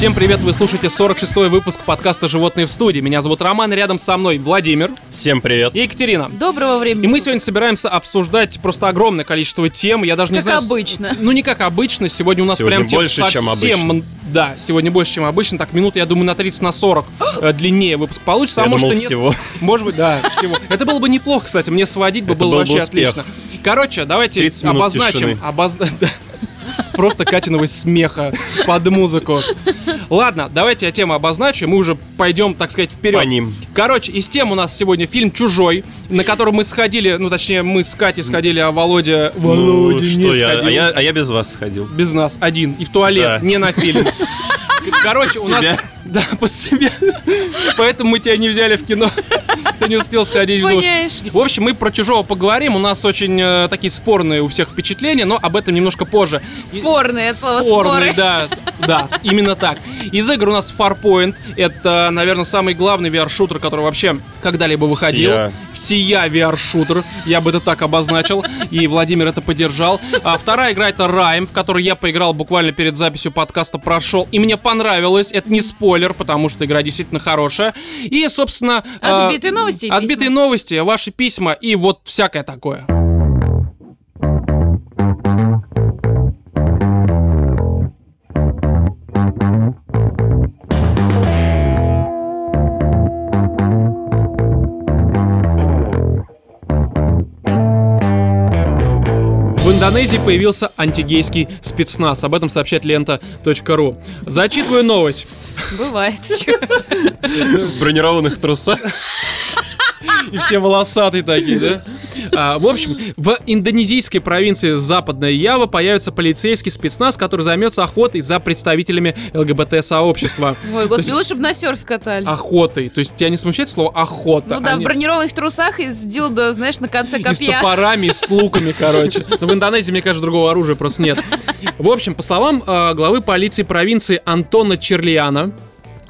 Всем привет, вы слушаете 46-й выпуск подкаста «Животные в студии». Меня зовут Роман, и рядом со мной Владимир Всем привет. и Екатерина. Доброго времени И мы сегодня собираемся обсуждать просто огромное количество тем. Я даже не Как знаю... с- обычно. Ну, не как обычно. Сегодня у нас Сегодня прям типа больше, чем совсем... обычно. Да, сегодня больше, чем обычно. Так, минут, я думаю, на 30, на 40 э, длиннее выпуск получится. Я а может думал, нет. всего. Может быть, да, всего. Это было бы неплохо, кстати. Мне сводить бы Это было был бы вообще отлично. Короче, давайте 30 минут обозначим. обоз-. Просто Катиного смеха под музыку. Ладно, давайте я тему обозначу, мы уже пойдем, так сказать, вперед. По ним. Короче, из тем у нас сегодня фильм «Чужой», на который мы сходили, ну, точнее, мы с Катей сходили, а Володя... Ну, Володя не что я, сходил. а я, а я без вас сходил. Без нас, один, и в туалет, Да. не на фильм. Короче, у нас... себя. Да, под себя. Поэтому мы тебя не взяли в кино. Ты не успел сходить в душ. В общем, мы про чужого поговорим. У нас очень э, такие спорные у всех впечатления, но об этом немножко позже. И- Спорные, слово Спорные, споры. да, да, именно так. Из игр у нас Farpoint. Это, наверное, самый главный VR-шутер, который вообще когда-либо выходил. Сия. Всея VR-шутер, я бы это так обозначил, и Владимир это поддержал. А вторая игра это Rime, в которой я поиграл буквально перед записью подкаста, прошел, и мне понравилось. Это не спойлер, потому что игра действительно хорошая. И, собственно... Отбитые новости и Отбитые письма. новости, ваши письма и вот всякое такое. Индонезии появился антигейский спецназ. Об этом сообщает лента.ру. Зачитываю новость. Бывает. В бронированных трусах. И все волосатые такие, да? А, в общем, в индонезийской провинции Западная Ява появится полицейский спецназ, который займется охотой за представителями ЛГБТ-сообщества. Ой, господи, лучше бы на серфе катались. Охотой. То есть тебя не смущает слово охота? Ну да, в Они- бронированных трусах и с дилдо, знаешь, на конце И с копья. топорами, и с луками, короче. Но в Индонезии, мне кажется, другого оружия просто нет. В общем, по словам э, главы полиции провинции Антона Черлиана,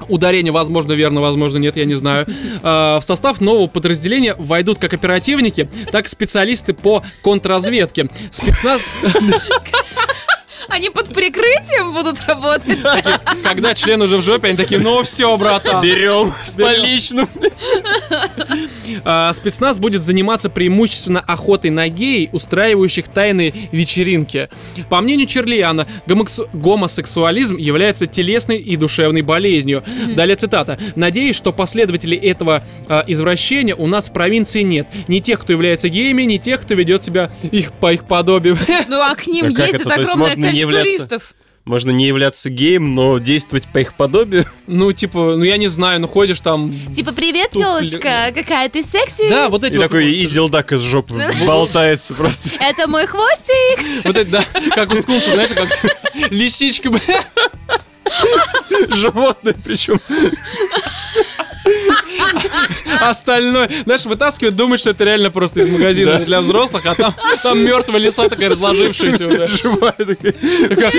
Ударение, возможно, верно, возможно, нет, я не знаю. Э, В состав нового подразделения войдут как оперативники, так и специалисты по контрразведке. Спецназ, Они под прикрытием будут работать. когда член уже в жопе, они такие, ну все, братан. Берем с поличным. А, Спецназ будет заниматься преимущественно охотой на геи, устраивающих тайные вечеринки. По мнению Черлиана, гомосексуализм является телесной и душевной болезнью. Далее цитата. «Надеюсь, что последователей этого а, извращения у нас в провинции нет. Ни тех, кто является геями, ни тех, кто ведет себя их по их подобию». Ну а к ним А ездит есть огромное можно не являться- туристов. Можно не являться геем, но действовать по их подобию. Ну, типа, ну я не знаю, ну ходишь там... Типа, привет, Тут телочка, какая ты секси. Да, вот И эти вот... такой, и дилдак из жопы болтается просто. Это мой хвостик. Вот это, да, как у скунса, знаешь, как лисичка. Животное причем. Остальное, знаешь, вытаскивают, думают, что это реально просто из магазина Да. для взрослых, а там, там мертвая лиса такая разложившаяся уже. Живая такая. Такая,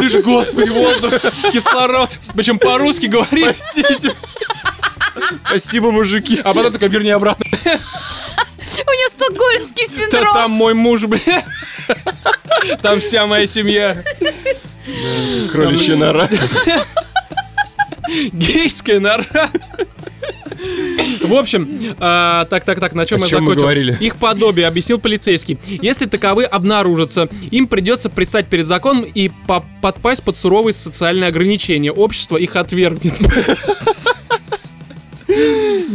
ты же, господи, воздух, кислород. Причем по-русски говорит. Спасите. Спасибо, мужики. А потом такая, верни обратно. У нее стокгольмский синдром. Там мой муж, бля. Там вся моя семья. Кроличья нора. Гейская нора. В общем, а, так, так, так, на чем О я чем мы закончил? говорили? Их подобие, объяснил полицейский. Если таковы обнаружатся, им придется предстать перед законом и по- подпасть под суровые социальные ограничения. Общество их отвергнет.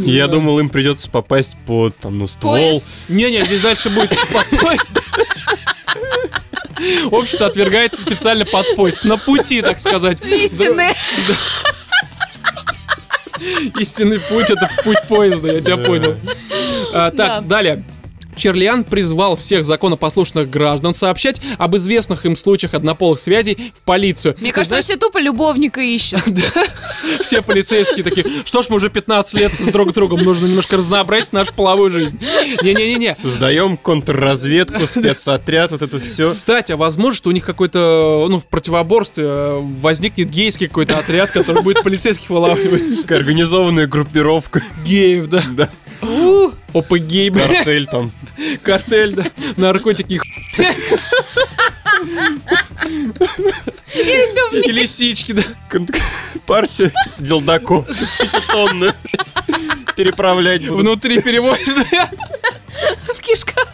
Я думал, им придется попасть под там, ну, ствол. Не-не, здесь дальше будет подпасть. Общество отвергается специально под поезд. На пути, так сказать. Истины. Истинный путь это путь поезда, я тебя понял. А, так, далее. Черлиан призвал всех законопослушных граждан сообщать об известных им случаях однополых связей в полицию. Мне Ты кажется, знаешь, все тупо любовника ищет. все полицейские такие, что ж мы уже 15 лет с друг другом, нужно немножко разнообразить нашу половую жизнь. Не-не-не-не. Создаем контрразведку, спецотряд, вот это все. Кстати, а возможно, что у них какой-то, ну, в противоборстве э, возникнет гейский какой-то отряд, который будет полицейских вылавливать. Организованная группировка. Геев, да. Да. У, Опа, гей, бля. Картель там. Картель, да. Наркотики, Или все и лисички, да. Партию делдаков пятитонную переправлять будут. Внутри перевозят. В кишках.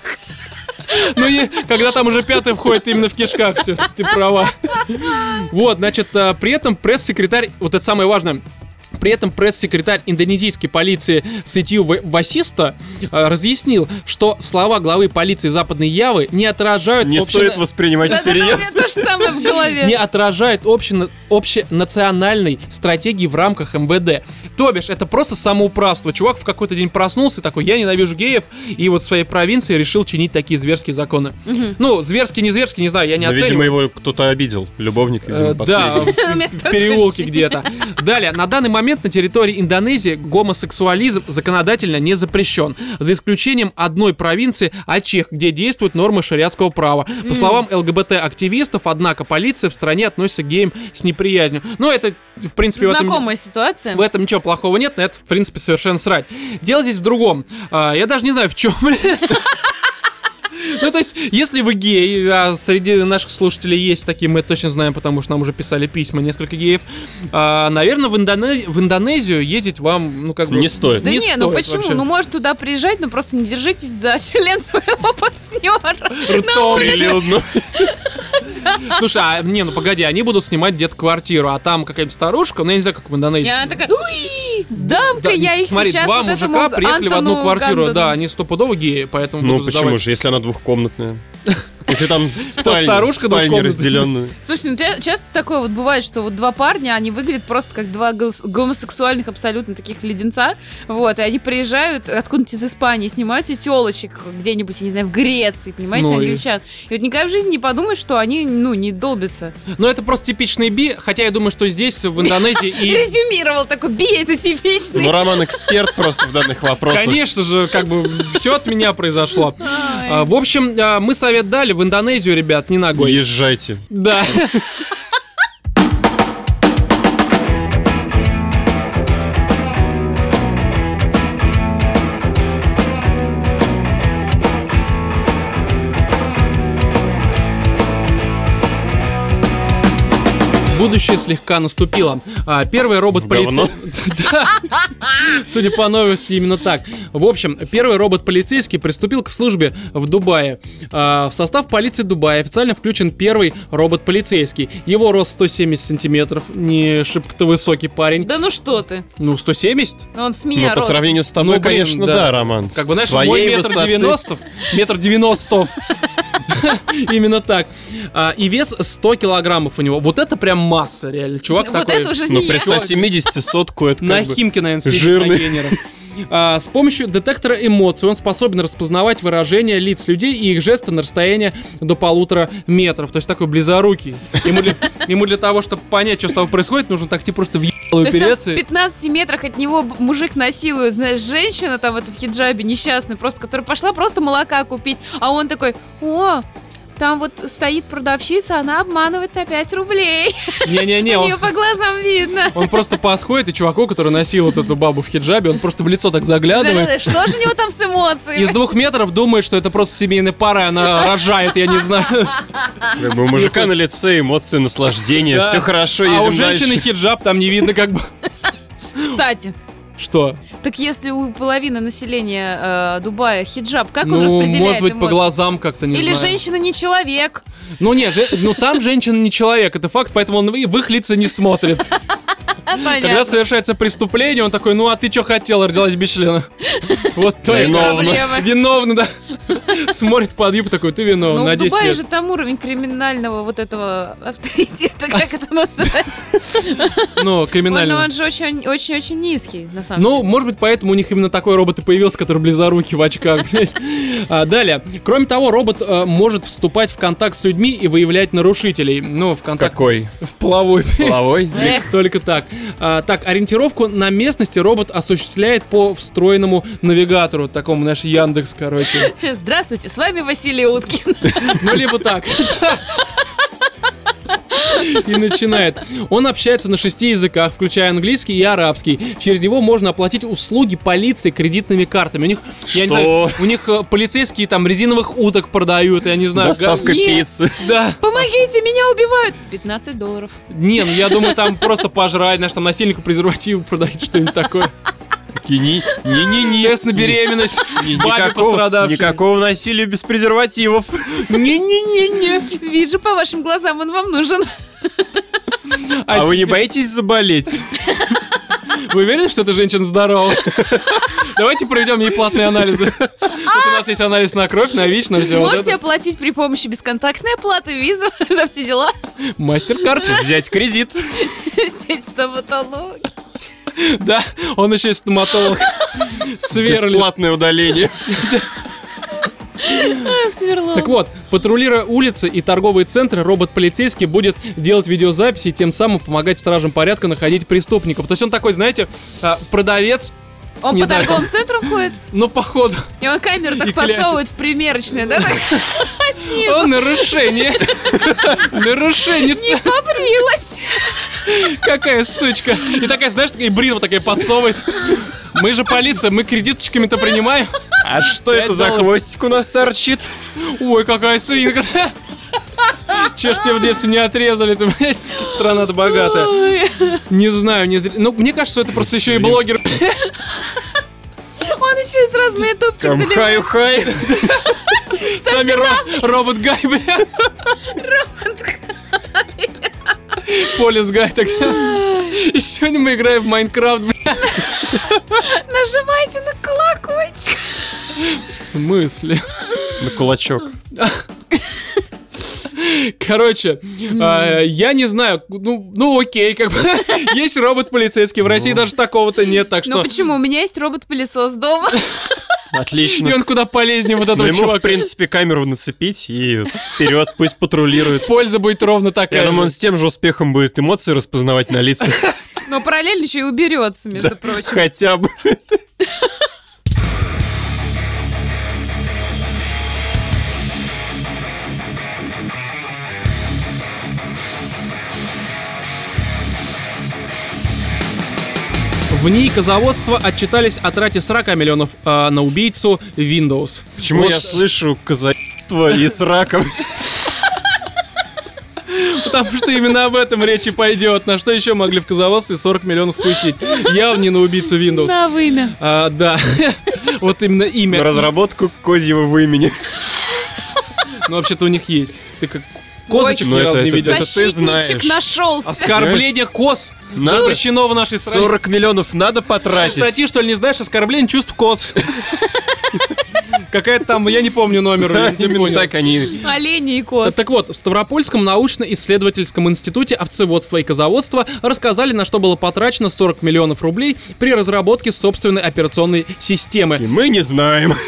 Ну и когда там уже пятый входит именно в кишках, все, ты права. Вот, значит, а, при этом пресс-секретарь, вот это самое важное, при этом пресс-секретарь индонезийской полиции Сетью Ва- Васиста э, разъяснил, что слова главы полиции Западной Явы не отражают Не общено- стоит воспринимать Да-да-да, У меня всерьез. то же самое в голове. не отражает общено- общенациональной стратегии в рамках МВД. То бишь, это просто самоуправство. Чувак в какой-то день проснулся такой, я ненавижу геев, и вот в своей провинции решил чинить такие зверские законы. Ну, зверские, не зверские, не знаю, я не Но, оцениваю. видимо, его кто-то обидел. Любовник, Э, видимо, Да, последний. Меня в переулке где-то. Далее, на данный момент на территории Индонезии гомосексуализм законодательно не запрещен, за исключением одной провинции Ачех, где действуют нормы шариатского права. По словам ЛГБТ-активистов, однако полиция в стране относится к геям с неприязнью. Ну, это, в принципе, в этом... Знакомая ситуация. В этом ничего плохого нет, но это, в принципе, совершенно срать. Дело здесь в другом. А, я даже не знаю, в чем. Ну, то есть, если вы гей, а среди наших слушателей есть такие, мы точно знаем, потому что нам уже писали письма несколько геев, а, наверное, в, Индоне- в Индонезию ездить вам, ну, как бы... Не стоит. Да не, ну стоит почему? вообще. Ну может туда приезжать, но просто не держитесь за член своего партнера. Ртом. Прилюдно. Слушай, а, не, ну погоди, они будут снимать где-то квартиру, а там какая-нибудь старушка, ну, я не знаю, как в И Индонезии. она такая, «Уй, сдам-ка Да, я их смотри, сейчас два вот мужика приехали в одну квартиру, Гандону». да, они стопудово геи, поэтому Ну, будут почему сдавать. же, если она двухкомнатная? Если там спальня, старушка спальня разделенная. Слушай, ну часто такое вот бывает, что вот два парня, они выглядят просто как два гомосексуальных абсолютно таких леденца, вот, и они приезжают откуда-нибудь из Испании, снимают себе телочек где-нибудь, я не знаю, в Греции, понимаете, Ну и- англичан. И вот никогда в жизни не подумаешь, что они, ну, не долбятся. Но это просто типичный би, хотя я думаю, что здесь, в Индонезии и... Резюмировал такой, би, это типичный. Ну, Роман эксперт просто в данных вопросах. Конечно же, как бы все от меня произошло. А, В общем, а, мы совет дали в Индонезию, ребят, не ногой. Езжайте. Да. Будущее слегка наступило. А, Первый робот полицейский... Судя по новости, именно так. В общем, первый робот-полицейский приступил к службе в Дубае. А, В состав полиции Дубая официально включен первый робот-полицейский. Его рост 170 сантиметров, не шибко-то высокий парень. Да ну что ты? Ну, 170? Ну, Он с Ну, меня по рост. сравнению с тобой, Ну, конечно, да. Роман. Как бы, знаешь, мой метр высоты. девяносто, метр девяносто. Именно так. А, И вес 100 килограммов у него. Вот это прям масса, реально. Чувак Вот такой... это уже Ну, не при я. 170 сотку это На. Химке, наверное, жирный. А, с помощью детектора эмоций он способен распознавать выражения лиц людей и их жесты на расстояние до полутора метров. То есть такой близорукий. Ему для, ему для того, чтобы понять, что с тобой происходит, нужно так тебе просто в ебало То есть там упереться. в 15 метрах от него мужик насилует, знаешь, женщина там вот в хиджабе несчастная, просто, которая пошла просто молока купить, а он такой, о, там вот стоит продавщица, она обманывает на 5 рублей. Не-не-не, У он, нее по глазам видно. он просто подходит, и чуваку, который носил вот эту бабу в хиджабе, он просто в лицо так заглядывает. Что же у него там с эмоциями? Из двух метров думает, что это просто семейная пара, и она рожает, я не знаю. Как бы у мужика на лице эмоции, наслаждение, все хорошо, А у женщины хиджаб там не видно как бы. Кстати, Что? так если у половины населения э, Дубая хиджаб, как он ну, распределяет может быть, по эмоции? глазам как-то не Или знаю. женщина не человек. Ну не, же- ну там женщина не человек, это факт, поэтому он в их лица не смотрит. Когда совершается преступление, он такой, ну а ты что хотел, родилась без члена? Вот твоя Виновна. Виновна, да. Смотрит под юбку такой, ты виновна, Ну, на в 10 Дубае лет. же там уровень криминального вот этого авторитета, как это называется. Ну, Он, криминально. он же очень-очень низкий, на самом Ну, деле. может быть, поэтому у них именно такой робот и появился, который близорукий в очках. блядь. А, далее. Кроме того, робот э, может вступать в контакт с людьми и выявлять нарушителей. Ну, в контакт Какой? в половой. Половой? Только так. А, так, ориентировку на местности робот осуществляет по встроенному навигатору, такому наш Яндекс, короче. Здравствуйте, с вами Василий Уткин. Ну, либо так. И начинает. Он общается на шести языках, включая английский и арабский. Через него можно оплатить услуги полиции кредитными картами. У них, я не знаю, Что? у них э, полицейские там резиновых уток продают, я не знаю. Доставка га- Нет. пиццы. Да. Помогите, меня убивают! 15 долларов. Не, ну я думаю, там просто пожрать, знаешь, там насильнику презерватив продают, что-нибудь такое. Такие, не- Не-не-не. Тест на беременность. Ни- Бабе Никакого, пострадавшей. никакого насилия без презервативов. Не-не-не-не. Вижу по вашим глазам, он вам нужен. А вы не боитесь заболеть? Вы уверены, что эта женщина здорова? Давайте проведем ей платные анализы. Вот у нас есть анализ на кровь, на ВИЧ, на все. Можете оплатить при помощи бесконтактной оплаты, визу, там все дела. Мастер-карт. Взять кредит. Сеть стоматологии. Да, он еще и стоматолог. Сверлит. Бесплатное удаление. А, Сверло. Так вот, патрулируя улицы и торговые центры, робот-полицейский будет делать видеозаписи и тем самым помогать стражам порядка находить преступников. То есть он такой, знаете, а, продавец, Он не по знаю, торговым центрам ходит, но походу и он камеру так И клячет. подсовывает в примерочное, да? Снизу. О, нарушение. Нарушенница. Побрилась. Какая сучка. И такая, знаешь, такая бритва такая подсовывает. Мы же полиция, мы кредиточками-то принимаем. А что это за хвостик у нас торчит? Ой, какая свинка. Че ж тебе в детстве не отрезали, ты, блядь, страна-то богатая. Не знаю, не зря. Ну, мне кажется, это просто еще и блогер. Он еще и сразу на ютубчик Там хаю-хай. С вами ро- робот Гай, бля. Полис Гай тогда. И сегодня мы играем в Майнкрафт, бля. Нажимайте на колокольчик. В смысле? На кулачок. Короче, а, я не знаю, ну, ну окей, как бы есть робот полицейский, в России даже такого-то нет, так Ну что... почему? У меня есть робот-пылесос дома. И Отлично. он куда полезнее вот Ну, этого ему, в чувака. принципе, камеру нацепить и вперед, пусть патрулирует. Польза будет ровно такая. Я думаю, он с тем же успехом будет эмоции распознавать на лицах. Но параллельно еще и уберется, между прочим. Хотя бы. В ней козаводство отчитались о трате 40 миллионов а, на убийцу Windows. Почему Вот я слышу казаство и с раком? Потому что именно об этом речь и пойдет. На что еще могли в козаводстве 40 миллионов спустить? Явно не на убийцу Windows. На вымя. А, да, вот именно На имя. разработку козьего вымени. Но вообще-то у них есть. Ты как козочек Ну, ни разу не это- видел. это ты знаешь. Защитничек нашелся. Оскорбление коз Надо запрещено в нашей стране. 40 миллионов надо потратить. Статьи, что ли, не знаешь? Оскорбление чувств коз. Какая-то там, я не помню номер, не Именно понял. так они... Олени и Так, коз. так вот, в Ставропольском научно-исследовательском институте овцеводства и козоводства рассказали, на что было потрачено 40 миллионов рублей при разработке собственной операционной И системы. мы не знаем.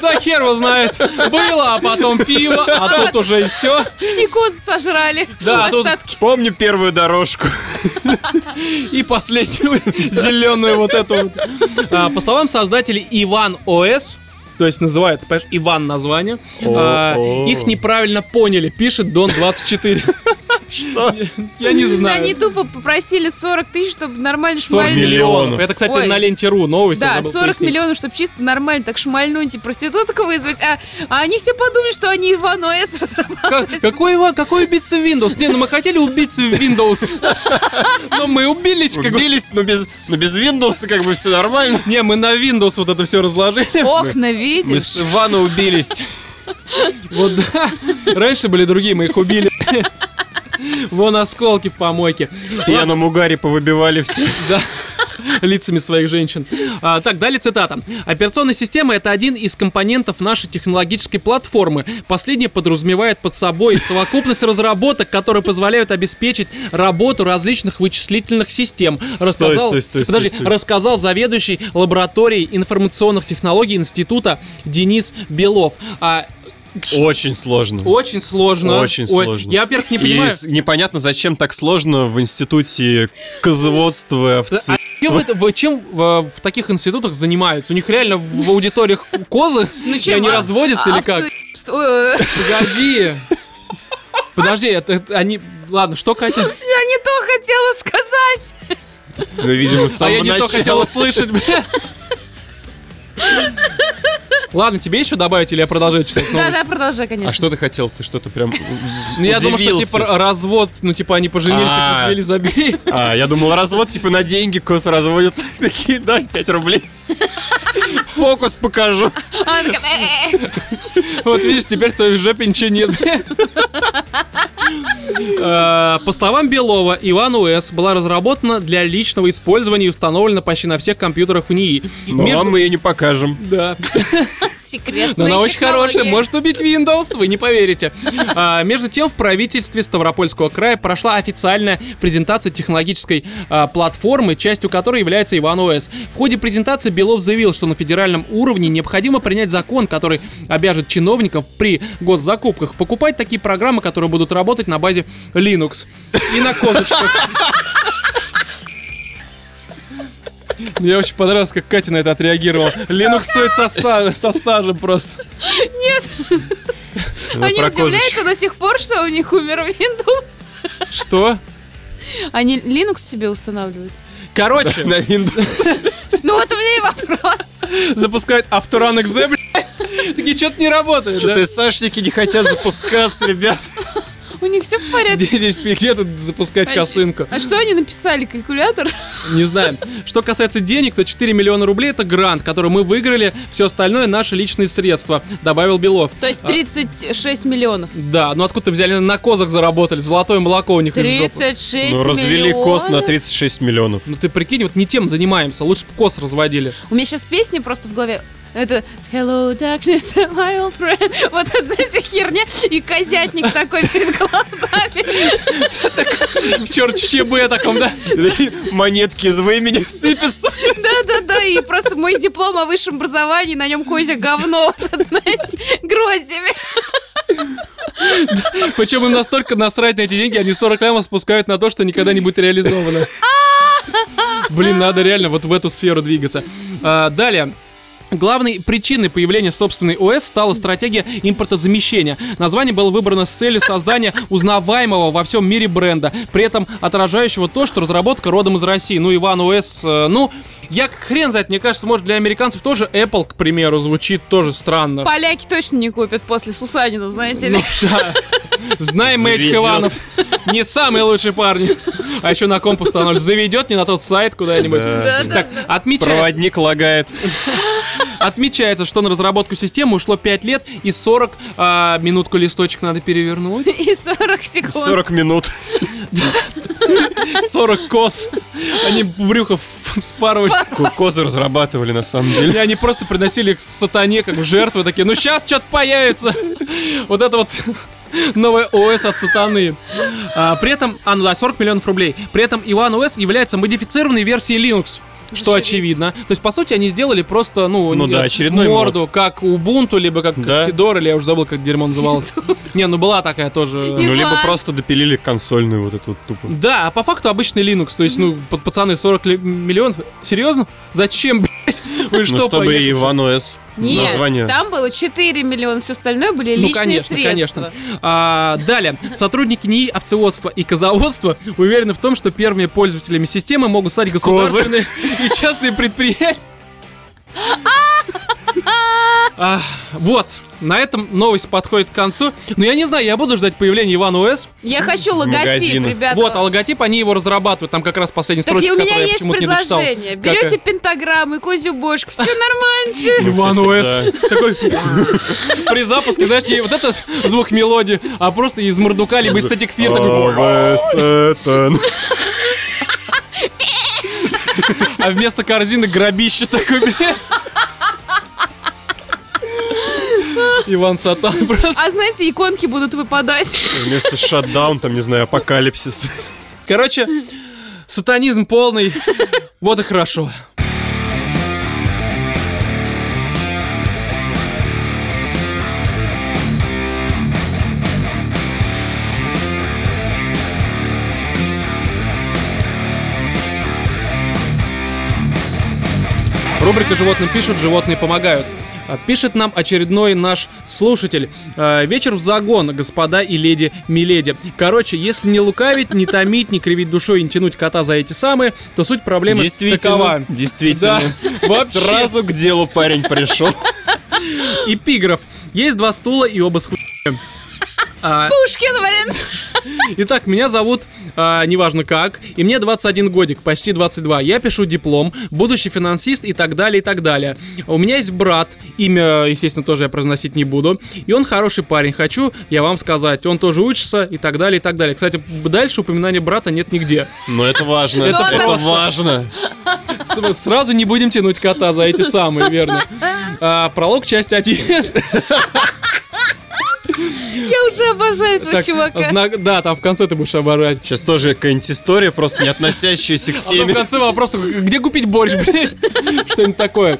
Да хер его знает. Было, а потом пиво, а тут уже и все. И козы сожрали. Да, тут- остатки. Помню первую дорожку. И последнюю зеленую вот эту. А, По словам создателей Иван ОС, то есть называют, понимаешь, Иван название, а, их неправильно поняли, пишет Дон 24. Что? Я не знаю. Они тупо попросили 40 тысяч, чтобы нормально 40 шмальнуть. миллионов. миллионов. Это, кстати, Ой. на ленте.ру новость. я Да, забыл 40 пояснить. миллионов, чтобы чисто нормально так шмальнуть и проституток вызвать, а, а они все подумали, что они Иван ОС Как- разрабатывают. какой, Иван, какой убийца Windows? Не, ну мы хотели убийцу Windows. Но мы убились, как бы. Убились, но без, но без Windows как бы все нормально. Не, мы на Windows вот это все разложили. Окна Мы видишь? с Ивана убились. Вот да. Раньше были другие, мы их убили. Вон осколки в помойке. В пьяном угаре повыбивали все. Да. Лицами своих женщин. А, так, далее цитата. Операционная система это один из компонентов нашей технологической платформы. Последняя подразумевает под собой совокупность разработок, которые позволяют обеспечить работу различных вычислительных систем. Рассказал, стой, стой, стой, подожди, стой. рассказал заведующий лабораторией информационных технологий института Денис Белов. А, Очень сложно. очень сложно. Очень Ой, сложно. Я, во-первых, не И понимаю. с- непонятно, зачем так сложно в институте козоводства, овцы. А чем, вы- чем в, в таких институтах занимаются? У них реально в аудиториях козы? Ну и они а- разводятся или овцы- как? Погоди. Подожди, это, это они... Ладно, что, Катя? Я не то хотела сказать. Ну, видимо, с А самого я не то начала. хотел услышать, бля. Ладно, тебе еще добавить или я продолжаю читать Да, новость? да, продолжай, конечно. А что ты хотел? Ты что-то прям Ну, я думал, что типа развод, ну типа они поженились, А. и развели, забей. А, я думал, развод, типа, на деньги кос разводят. Такие, дай 5 рублей. Фокус покажу. А. Вот видишь, теперь в твоей жопе ничего нет. Э, По словам Белова, Иван ОС была разработана для личного использования и установлена почти на всех компьютерах в НИИ. Ну, Между- а мы ее не покажем. Да, Секретные но она очень хорошая, может убить Windows, вы не поверите. А, между тем, в правительстве Ставропольского края прошла официальная презентация технологической а, платформы, частью которой является Иван ОС. В ходе презентации Белов заявил, что на федеральном уровне необходимо принять закон, который обяжет чиновников при госзакупках покупать такие программы, которые будут работать на базе Linux и на козочках. Мне очень понравилось, как Катя на это отреагировала. Linux стоит со, ста- со стажем просто. Она Они про удивляются козочек. до сих пор, что у них умер Windows. Что? Они Linux себе устанавливают. Короче, На Windows. Ну вот у меня и вопрос. запускают Авторан .exe, блядь. Такие, что-то не работает, да? Что-то САшники не хотят запускаться, ребят. У них все в порядке. Где здесь, где тут запускать А косынку? А что они написали? Калькулятор? Не знаю. Что касается денег, то 4 миллиона рублей это грант, который мы выиграли, все остальное наши личные средства, добавил Белов. То есть 36 миллионов. Да, ну откуда взяли на козах заработали? Золотое молоко у них из жопы. 36 Ну, развели миллионов. кос на 36 миллионов. Ну ты прикинь, вот не тем занимаемся, лучше бы коз разводили. У меня сейчас песни просто в голове. Это Hello, darkness, my old friend. Вот это, знаете, херня. И козятник такой перед глазами. В черт Б таком, да? Монетки из времени сыпятся. Да-да-да, и просто мой диплом о высшем образовании, на нем козя говно, знаете, гроздями. Причем им настолько насрать на эти деньги, они 40 лямов спускают на то, что никогда не будет реализовано. Блин, надо реально вот в эту сферу двигаться. А, далее. Главной причиной появления собственной ОС стала стратегия импортозамещения. Название было выбрано с целью создания узнаваемого во всем мире бренда, при этом отражающего то, что разработка родом из России. Ну, Иван ОС, э, ну, я как хрен знает, мне кажется, может для американцев тоже Apple, к примеру, звучит тоже странно. Поляки точно не купят после Сусанина, знаете ли. Ну да. Знаем мы этих. Иванов. Не самые лучшие парни. А еще на комп установлен. Заведет не на тот сайт куда-нибудь. Да. Так, отмечается, Проводник лагает. Отмечается, что на разработку системы ушло 5 лет и 40 а, минутку листочек надо перевернуть. И 40 секунд. 40 минут. 40 кос. Они брюхов спарывали. Ко- Козы разрабатывали на самом И деле. они просто приносили их сатане как в жертву. Такие, ну сейчас что-то появится. Вот это вот новая ОС от сатаны. А, при этом, а, ну да, 40 миллионов рублей. При этом Иван ОС является модифицированной версией Linux. Что Зашибись. очевидно. То есть, по сути, они сделали просто, ну, Ну да, очередной морду, как Ubuntu, либо как Да. Или я уже забыл, как дерьмо называлось. Не, ну была такая тоже. Ну, либо просто допилили консольную вот эту вот тупо. Да, а по факту обычный Linux. То есть, ну, под пацаны 40 ли- миллионов. Серьезно? Зачем, блядь? Вы Ну, что, чтобы Иван ОС. Нет, Название. там было 4 миллиона, все остальное были Ну, личные конечно, средства. конечно. А, далее. Сотрудники НИИ, овцеводства и козоводства уверены в том, что первыми пользователями системы могут стать государственные и частные предприятия. А, вот, на этом новость подходит к концу. Но я не знаю, я буду ждать появления Ивана ОС. Я хочу логотип, Магазины. ребята. Вот, а логотип они его разрабатывают. Там как раз последняя Так строчка, и у меня я есть почему-то не дочитал. предложение. Берете пентаграммы, козью бошку, все нормально. Ну, Иван ОС. Такой при запуске, знаешь, не вот этот звук мелодии, а просто из Мордука либо из Static Fear такой, ОС это... а вместо корзины гробище такой, бля. Иван Сатан просто. А знаете, иконки будут выпадать. Вместо шатдаун, там, не знаю, апокалипсис. Короче, сатанизм полный. Вот и хорошо. Рубрика «Животным пишут, животные помогают». А, Пишет нам очередной наш слушатель. А, Вечер в загон, господа и леди Миледи. Короче, если не лукавить, не томить, не кривить душой и не тянуть кота за эти самые, то суть проблемы такова. Действительно, действительно. Да, вообще. Сразу к делу парень пришел. Эпиграф. Есть два стула и оба с хуем. А, Пушкин, блин. Итак, меня зовут, а, неважно как, и мне 21 годик, почти 22. Я пишу диплом, будущий финансист и так далее, и так далее. У меня есть брат, имя, естественно, тоже я произносить не буду, и он хороший парень, хочу я вам сказать. Он тоже учится и так далее, и так далее. Кстати, дальше упоминания брата нет нигде. Но это важно. Это Это просто. важно. С- Сразу не будем тянуть кота за эти самые, верно. А, пролог, часть 1. Я уже обожаю этого Так, чувака. знак- да, там в конце ты будешь оборать. Сейчас тоже какая-нибудь история, просто не относящаяся к А то в теме. конце вопрос, где купить борщ, блядь? Что-нибудь такое.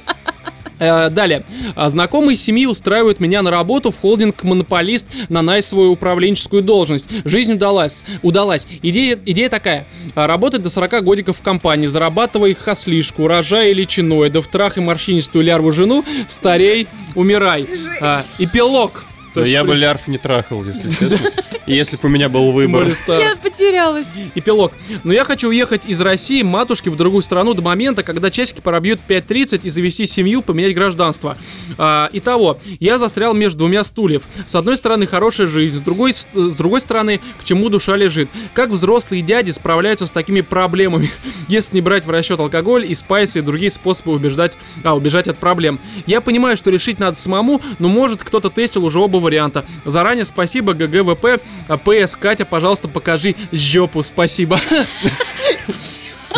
Э, Далее. А, Знакомые семьи устраивают меня на работу в холдинг «Монополист» на найсовую управленческую должность. Жизнь удалась. удалась. Идея, идея такая. А, Работать до 40 годиков в компании, зарабатывая их хаслишку, рожая личиной, да в трах и морщинистую лярву жену, старей, умирай. А, Эпилог. То Но я при- бы лярф не трахал, если честно. И Если бы у меня был выбор. Я потерялась. Эпилог. Но я хочу уехать из России, матушки, в другую страну до момента, когда часики пробьют 5.30 и завести семью, поменять гражданство. А, итого, я застрял между двумя стульев. С одной стороны, хорошая жизнь, с другой, с с другой стороны, к чему душа лежит. Как взрослые дяди справляются с такими проблемами, если не брать в расчет алкоголь и спайсы и другие способы убеждать, а, убежать от проблем. Я понимаю, что решить надо самому, но может кто-то тестил уже оба варианта. Заранее спасибо, GGWP. ПС, Катя, пожалуйста, покажи жопу, спасибо.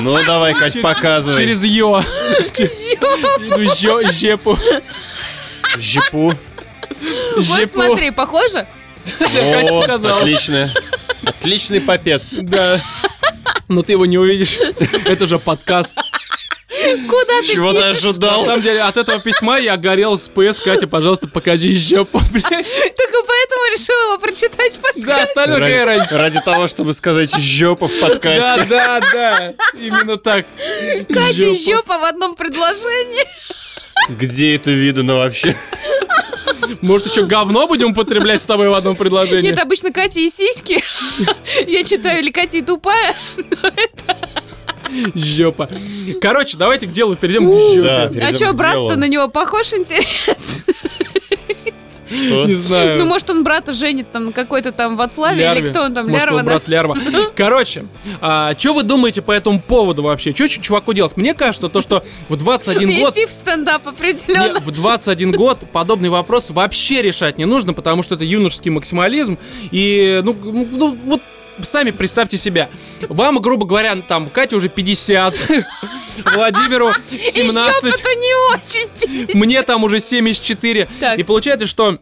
Ну давай, Кать, показывай. Через ё. Иду жепу. Жипу. Вот Жепу. смотри, похоже? Катя О, показала. отлично. Отличный попец. Да. Но ты его не увидишь. Это же подкаст. Куда ты Чего ты пишешь? На ожидал? самом деле, от этого письма я горел с ПС. Катя, пожалуйста, покажи жопу. блядь. Только поэтому решила его прочитать в подкасте. Да, остальное Ради, разница. ради того, чтобы сказать жопа в Да, подкасте. да, да. Именно так. Катя жопа в одном предложении. Где это видано вообще? Может, еще говно будем употреблять с тобой в одном предложении? Нет, обычно Катя и сиськи. Я читаю, или Катя и тупая. Жопа. Короче, давайте к делу перейдем к Да, жопе. А что, брат-то на него похож, интересно? Что? Не знаю. Ну, может, он брата женит там на какой-то там Вацлаве, или Лярве. кто он там, Может, Лярва, да? брат Лярва. Короче, что вы думаете по этому поводу вообще? Что чуваку делать? Мне кажется, то, что в 21 год... Идти в стендап Не, определенно. в 21 год подобный вопрос вообще решать не нужно, потому что это юношеский максимализм. И, ну, ну, ну, вот сами представьте себя. Вам, грубо говоря, там, Кате уже 50, Владимиру И 17, жопа-то не очень. мне там уже 74. Так. И получается, что...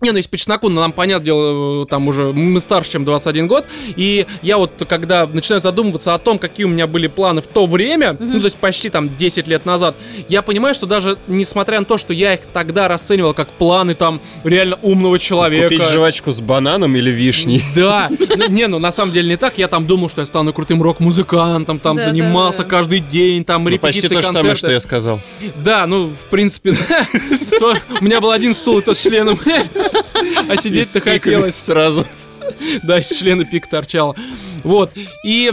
Не, ну если по чесноку, ну, нам, понятное дело, э, там уже мы старше, чем 21 год, и я вот, когда начинаю задумываться о том, какие у меня были планы в то время, ну, то есть почти там 10 лет назад, я понимаю, что даже несмотря на то, что я их тогда расценивал как планы там реально умного человека... Купить жвачку с бананом или вишней? Да, Ну, не, ну на самом деле не так. Я там думал, что я стану крутым рок-музыкантом, там занимался каждый день, там Ну, почти репетиции, то же самое, что я сказал. Да, ну, в принципе, У меня был один стул, и то с членом. А сидеть-то хотелось. Сразу. Да, из члена пик торчало. Вот. И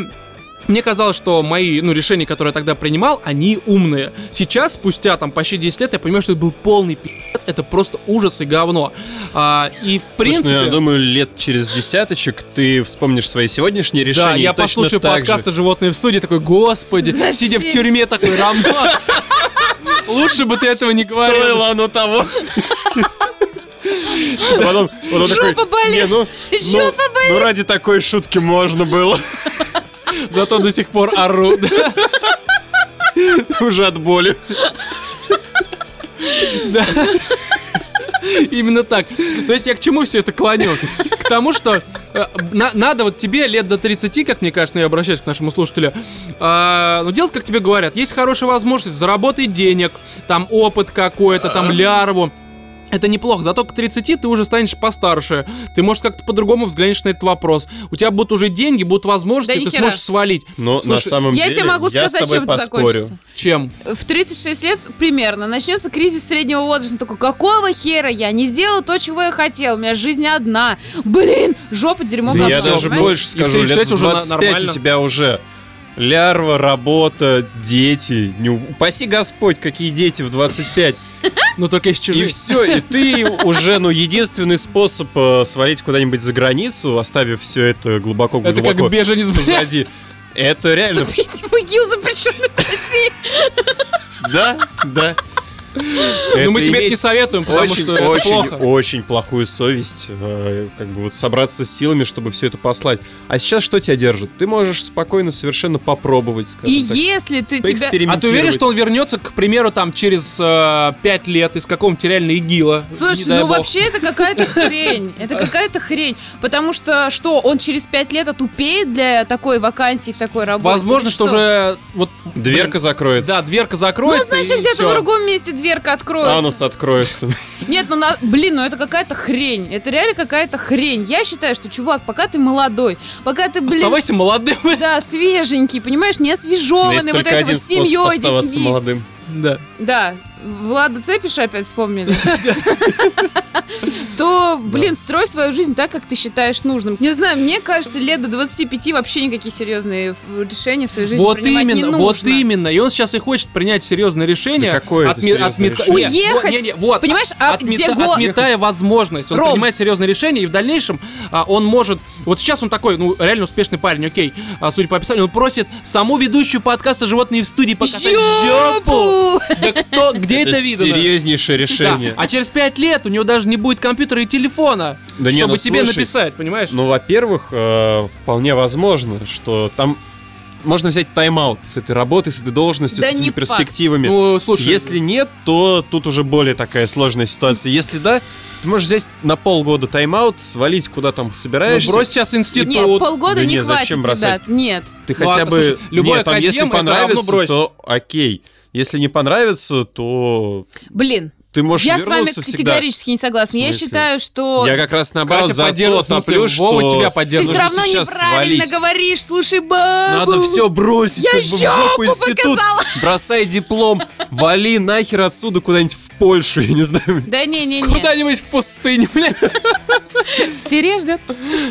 мне казалось, что мои ну, решения, которые я тогда принимал, они умные. Сейчас, спустя там почти 10 лет, я понимаю, что это был полный пи***ц, это просто ужас и говно. А, и в Слушай, принципе... ну, я думаю, лет через десяточек ты вспомнишь свои сегодняшние решения. Да, я послушаю так же. подкасты «Животные в суде», такой, господи, Зачем? сидя в тюрьме, такой, Роман, лучше бы ты этого не говорил. Стоило оно того. Потом, потом такой, Жопа болит. «Не, ну, ну, Жопа ну, ради такой шутки можно было. Зато до сих пор ору. Уже от боли. Да. Именно так. То есть я к чему все это клоню? К тому, что э, на- надо вот тебе лет до 30, как мне кажется, ну, я обращаюсь к нашему слушателю, а, ну делать, как тебе говорят. Есть хорошая возможность заработать денег, там опыт какой-то, там лярву. Это неплохо, зато к 30 ты уже станешь постарше. Ты, может, как-то по-другому взглянешь на этот вопрос. У тебя будут уже деньги, будут возможности, Да ты сможешь свалить. Но на Слушай, самом Я деле тебе могу я с сказать, тобой чем это поспорю. закончится. Чем? В 36 лет примерно начнется кризис среднего возраста. Такой, какого хера я не сделал то, чего я хотел? У меня жизнь одна. Блин, жопа, дерьмо, Да говно. я даже понимаешь? больше скажу, лет 36 в уже на- 25 нормально. у тебя уже лярва, работа, дети. Не упаси Господь, какие дети в 25. Ну, только И чужие. все, и ты уже, ну, единственный способ э, свалить куда-нибудь за границу, оставив все это глубоко-глубоко Это как беженец, позади. Это реально, Вступить в ИГИЛ запрещенный в России. да, да. Ну, мы тебе это не советуем, потому очень, что это очень, плохо. очень плохую совесть, э, как бы вот собраться с силами, чтобы все это послать. А сейчас что тебя держит? Ты можешь спокойно совершенно попробовать, скажем И так, если ты тебя... А ты уверен, что он вернется, к примеру, там через э, 5 лет из какого-нибудь реально ИГИЛа? Слушай, ну бог. вообще это какая-то хрень. Это какая-то хрень. Потому что, что, он через пять лет отупеет для такой вакансии в такой работе? Возможно, что уже вот Дверка закроется. да, дверка Ну, закроется. значит, и где-то в другом месте дверка откроется. Анус откроется. Нет, ну, на- блин, ну это какая-то хрень. Это реально какая-то хрень. Я считаю, что, чувак, пока ты молодой, пока ты, блин, Оставайся молодым. да, свеженький, понимаешь, не освежеванный, вот только это один вот семьей, детьми. молодым. Да. Да, Влада Цепиша опять вспомнили. То, блин, строй свою жизнь так, как ты считаешь нужным. Не знаю, мне кажется, лет до 25 вообще никакие серьезные решения в своей жизни Вот принимать не именно, нужно. вот именно. И он сейчас и хочет принять серьезное решение. Да какое это серьезное отмета- решение? Уехать! не, не, вот, Понимаешь, а отмета- где го- отметая возможность. Он Ром. принимает серьезное решение, и в дальнейшем а, он может... Вот сейчас он такой, ну, реально успешный парень, окей, а, судя по описанию, он просит саму ведущую подкаста «Животные в студии» показать жопу. Жопу! Да кто, где это, Это видно? серьезнейшее Да, решение. А через пять лет у него даже не будет компьютера и телефона, Да не, чтобы ну, тебе слушай, написать, понимаешь? Ну, во-первых, э, вполне возможно, что там можно взять тайм-аут с этой работой, с этой должностью, Да с этими не факт. перспективами. Ну, слушай, Если нет, то тут уже более такая сложная ситуация. Если да, ты можешь взять на полгода тайм-аут, свалить куда там ну, собираешься. брось сейчас институт. Нет, полгода Да не не, хватит, зачем бросать? ребят, нет. Ты Ну, хотя а, бы... слушай, любой Нет, там, если понравится, то окей. Если не понравится, то Блин, ты можешь я с вами всегда. категорически не согласна. Я считаю, что... Я как раз наоборот Катя за то топлю, Вова что тебя Ты все равно неправильно свалить. говоришь, слушай, бабу. Надо все бросить, Я как бы в жопу жопу институт. Бросай диплом, вали нахер отсюда куда-нибудь в Польшу, я не знаю. Да не-не-не, Куда-нибудь в пустыню, блядь. Сирия ждет.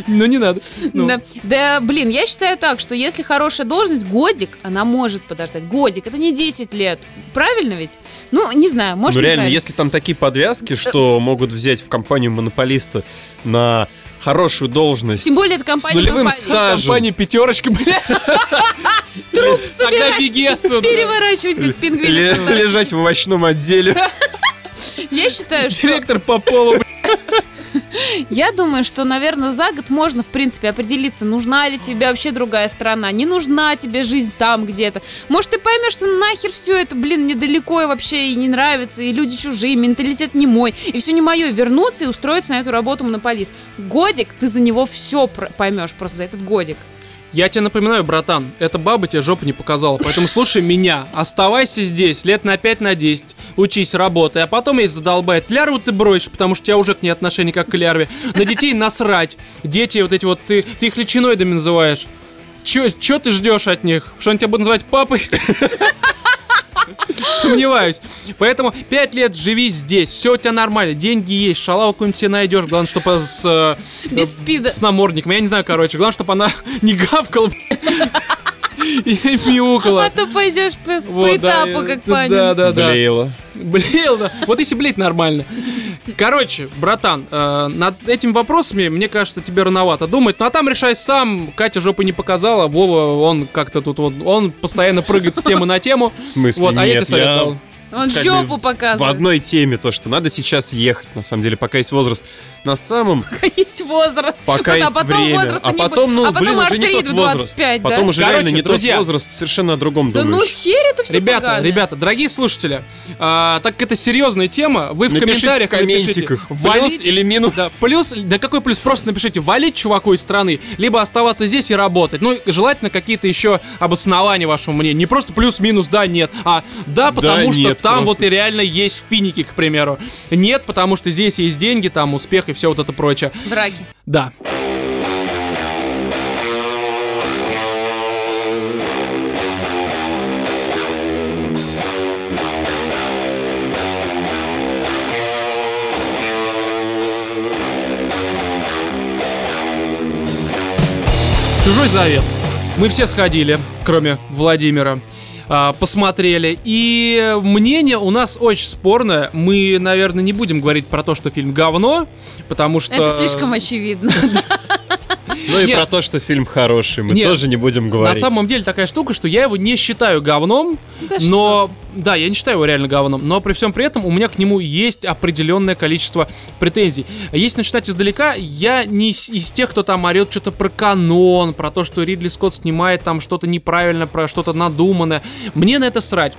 Ну, не надо. Ну. Да. да, блин, я считаю так, что если хорошая должность, годик, она может подождать. Годик, это не 10 лет. Правильно ведь? Ну, не знаю, может ну реально, если там такие подвязки, что могут взять в компанию монополиста на хорошую должность. Тем более, это компания нулевым монополист. стажем. Компания пятерочка, блядь. Труп Тогда собирать, беги отсюда. переворачивать, как пингвин. ле- лежать в овощном отделе. Я считаю, что... Директор по полу, блядь. Я думаю, что, наверное, за год можно, в принципе, определиться, нужна ли тебе вообще другая страна, не нужна тебе жизнь там где-то. Может, ты поймешь, что нахер все это, блин, недалеко и вообще и не нравится, и люди чужие, менталитет не мой, и все не мое, вернуться и устроиться на эту работу монополист. Годик, ты за него все поймешь просто за этот годик. Я тебе напоминаю, братан, эта баба тебе жопу не показала, поэтому слушай меня, оставайся здесь лет на 5 на 10, учись, работай, а потом, если задолбает, лярву ты бросишь, потому что у тебя уже к ней отношение как к лярве, на детей насрать, дети вот эти вот, ты, ты их личиноидами называешь, Чё, чё ты ждешь от них? Что они тебя будут называть папой? Сомневаюсь. Поэтому 5 лет живи здесь, все у тебя нормально, деньги есть, шалаву какую-нибудь себе найдешь, главное, чтобы с... э, Без спида. С намордником, я не знаю, короче, главное, чтобы она не гавкала и мяукала. А то пойдешь по, Вот, этапу, как да, панин. Да, да, да. Блейло. Блеял, да. Вот если блеять нормально. Короче, братан, э, над этими вопросами, мне кажется, тебе рановато думать. Ну а там решай сам. Катя жопу не показала. Вова, он как-то тут вот, он постоянно прыгает с темы на тему. В смысле, Вот, а я тебе совет дал. Он жопу показывает. в одной теме то, что надо сейчас ехать, на самом деле, пока есть возраст. На самом, Есть возраст. пока а есть потом время. А потом, ну, а потом блин, уже не тот возраст. 25, да? Потом уже Короче, реально не друзья, тот возраст, совершенно о другом Да ну думаешь. хер это все Ребята, ребята, дорогие слушатели, а, так как это серьезная тема, вы в Напишите комментариях в комментиках, напишите, плюс валить- или минус. Да, плюс, да какой плюс? Просто напишите, валить чуваку из страны, либо оставаться здесь и работать. Ну, желательно какие-то еще обоснования вашему мнению. Не просто плюс-минус, да, нет, а да, потому что нет, там просто- вот и реально есть финики, к примеру. Нет, потому что здесь есть деньги, там успех и все вот это прочее. Драки. Да. Чужой завет. Мы все сходили, кроме Владимира. А, Посмотрели. И мнение у нас очень спорное. Мы, наверное, не будем говорить про то, что фильм говно, потому что... Это слишком очевидно. Ну и про то, что фильм хороший, мы тоже не будем На говорить. самом деле такая штука, что я его не считаю говном, но... Да, я не считаю его реально говном, но при всем при этом у меня к нему есть определенное количество претензий. Если начинать издалека, я не из, из тех, кто там орет что-то про канон, про то, что Ридли Скотт снимает там что-то неправильно, про что-то надуманное. Мне на это срать.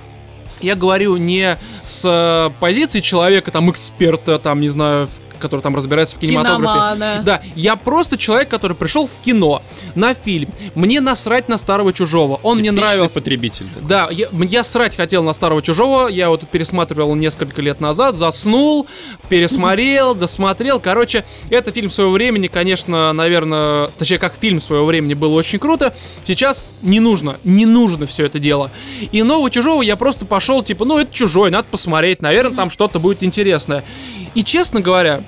Я говорю не с э, позиции человека, там, эксперта, там, не знаю, в- который там разбирается в кинематографе. Киномана. Да, я просто человек, который пришел в кино, на фильм. Мне насрать на старого чужого. Он мне Типичный нравился. потребитель. такой. Да, я, я срать хотел на старого чужого. Я вот пересматривал несколько лет назад, заснул, пересмотрел, досмотрел. Короче, это фильм своего времени, конечно, наверное, точнее, как фильм своего времени было очень круто. Сейчас не нужно, не нужно все это дело. И нового чужого я просто пошел, типа, ну это чужой, надо посмотреть, наверное, там что-то будет интересное. И честно говоря,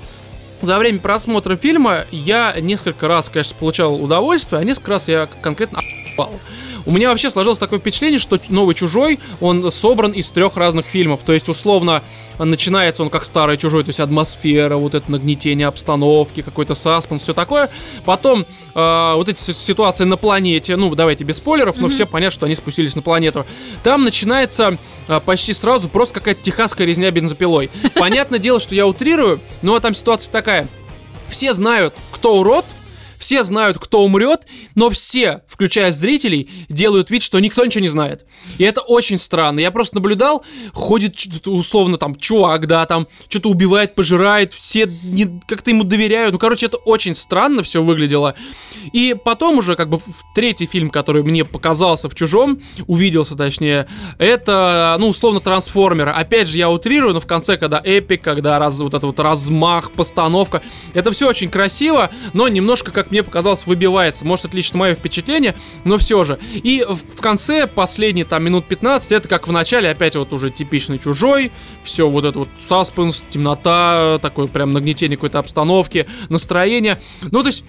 за время просмотра фильма я несколько раз, конечно, получал удовольствие, а несколько раз я конкретно охуевал. У меня вообще сложилось такое впечатление, что «Новый чужой», он собран из трех разных фильмов. То есть, условно, начинается он как «Старый чужой», то есть атмосфера, вот это нагнетение обстановки, какой-то саспенс, все такое. Потом э, вот эти си- ситуации на планете, ну, давайте без спойлеров, но все понятно, что они спустились на планету. Там начинается э, почти сразу просто какая-то техасская резня бензопилой. Понятное дело, что я утрирую, но там ситуация такая. Все знают, кто урод, все знают, кто умрет, но все, включая зрителей, делают вид, что никто ничего не знает. И это очень странно. Я просто наблюдал, ходит условно там чувак, да, там что-то убивает, пожирает, все не- как-то ему доверяют. Ну, короче, это очень странно все выглядело. И потом уже, как бы, в третий фильм, который мне показался в «Чужом», увиделся точнее, это, ну, условно, «Трансформеры». Опять же, я утрирую, но в конце, когда эпик, когда раз, вот это вот размах, постановка, это все очень красиво, но немножко, как мне показалось, выбивается. Может, это лично мое впечатление, но все же. И в, конце, последние там минут 15, это как в начале, опять вот уже типичный чужой, все вот это вот саспенс, темнота, такое прям нагнетение какой-то обстановки, настроение. Ну, то есть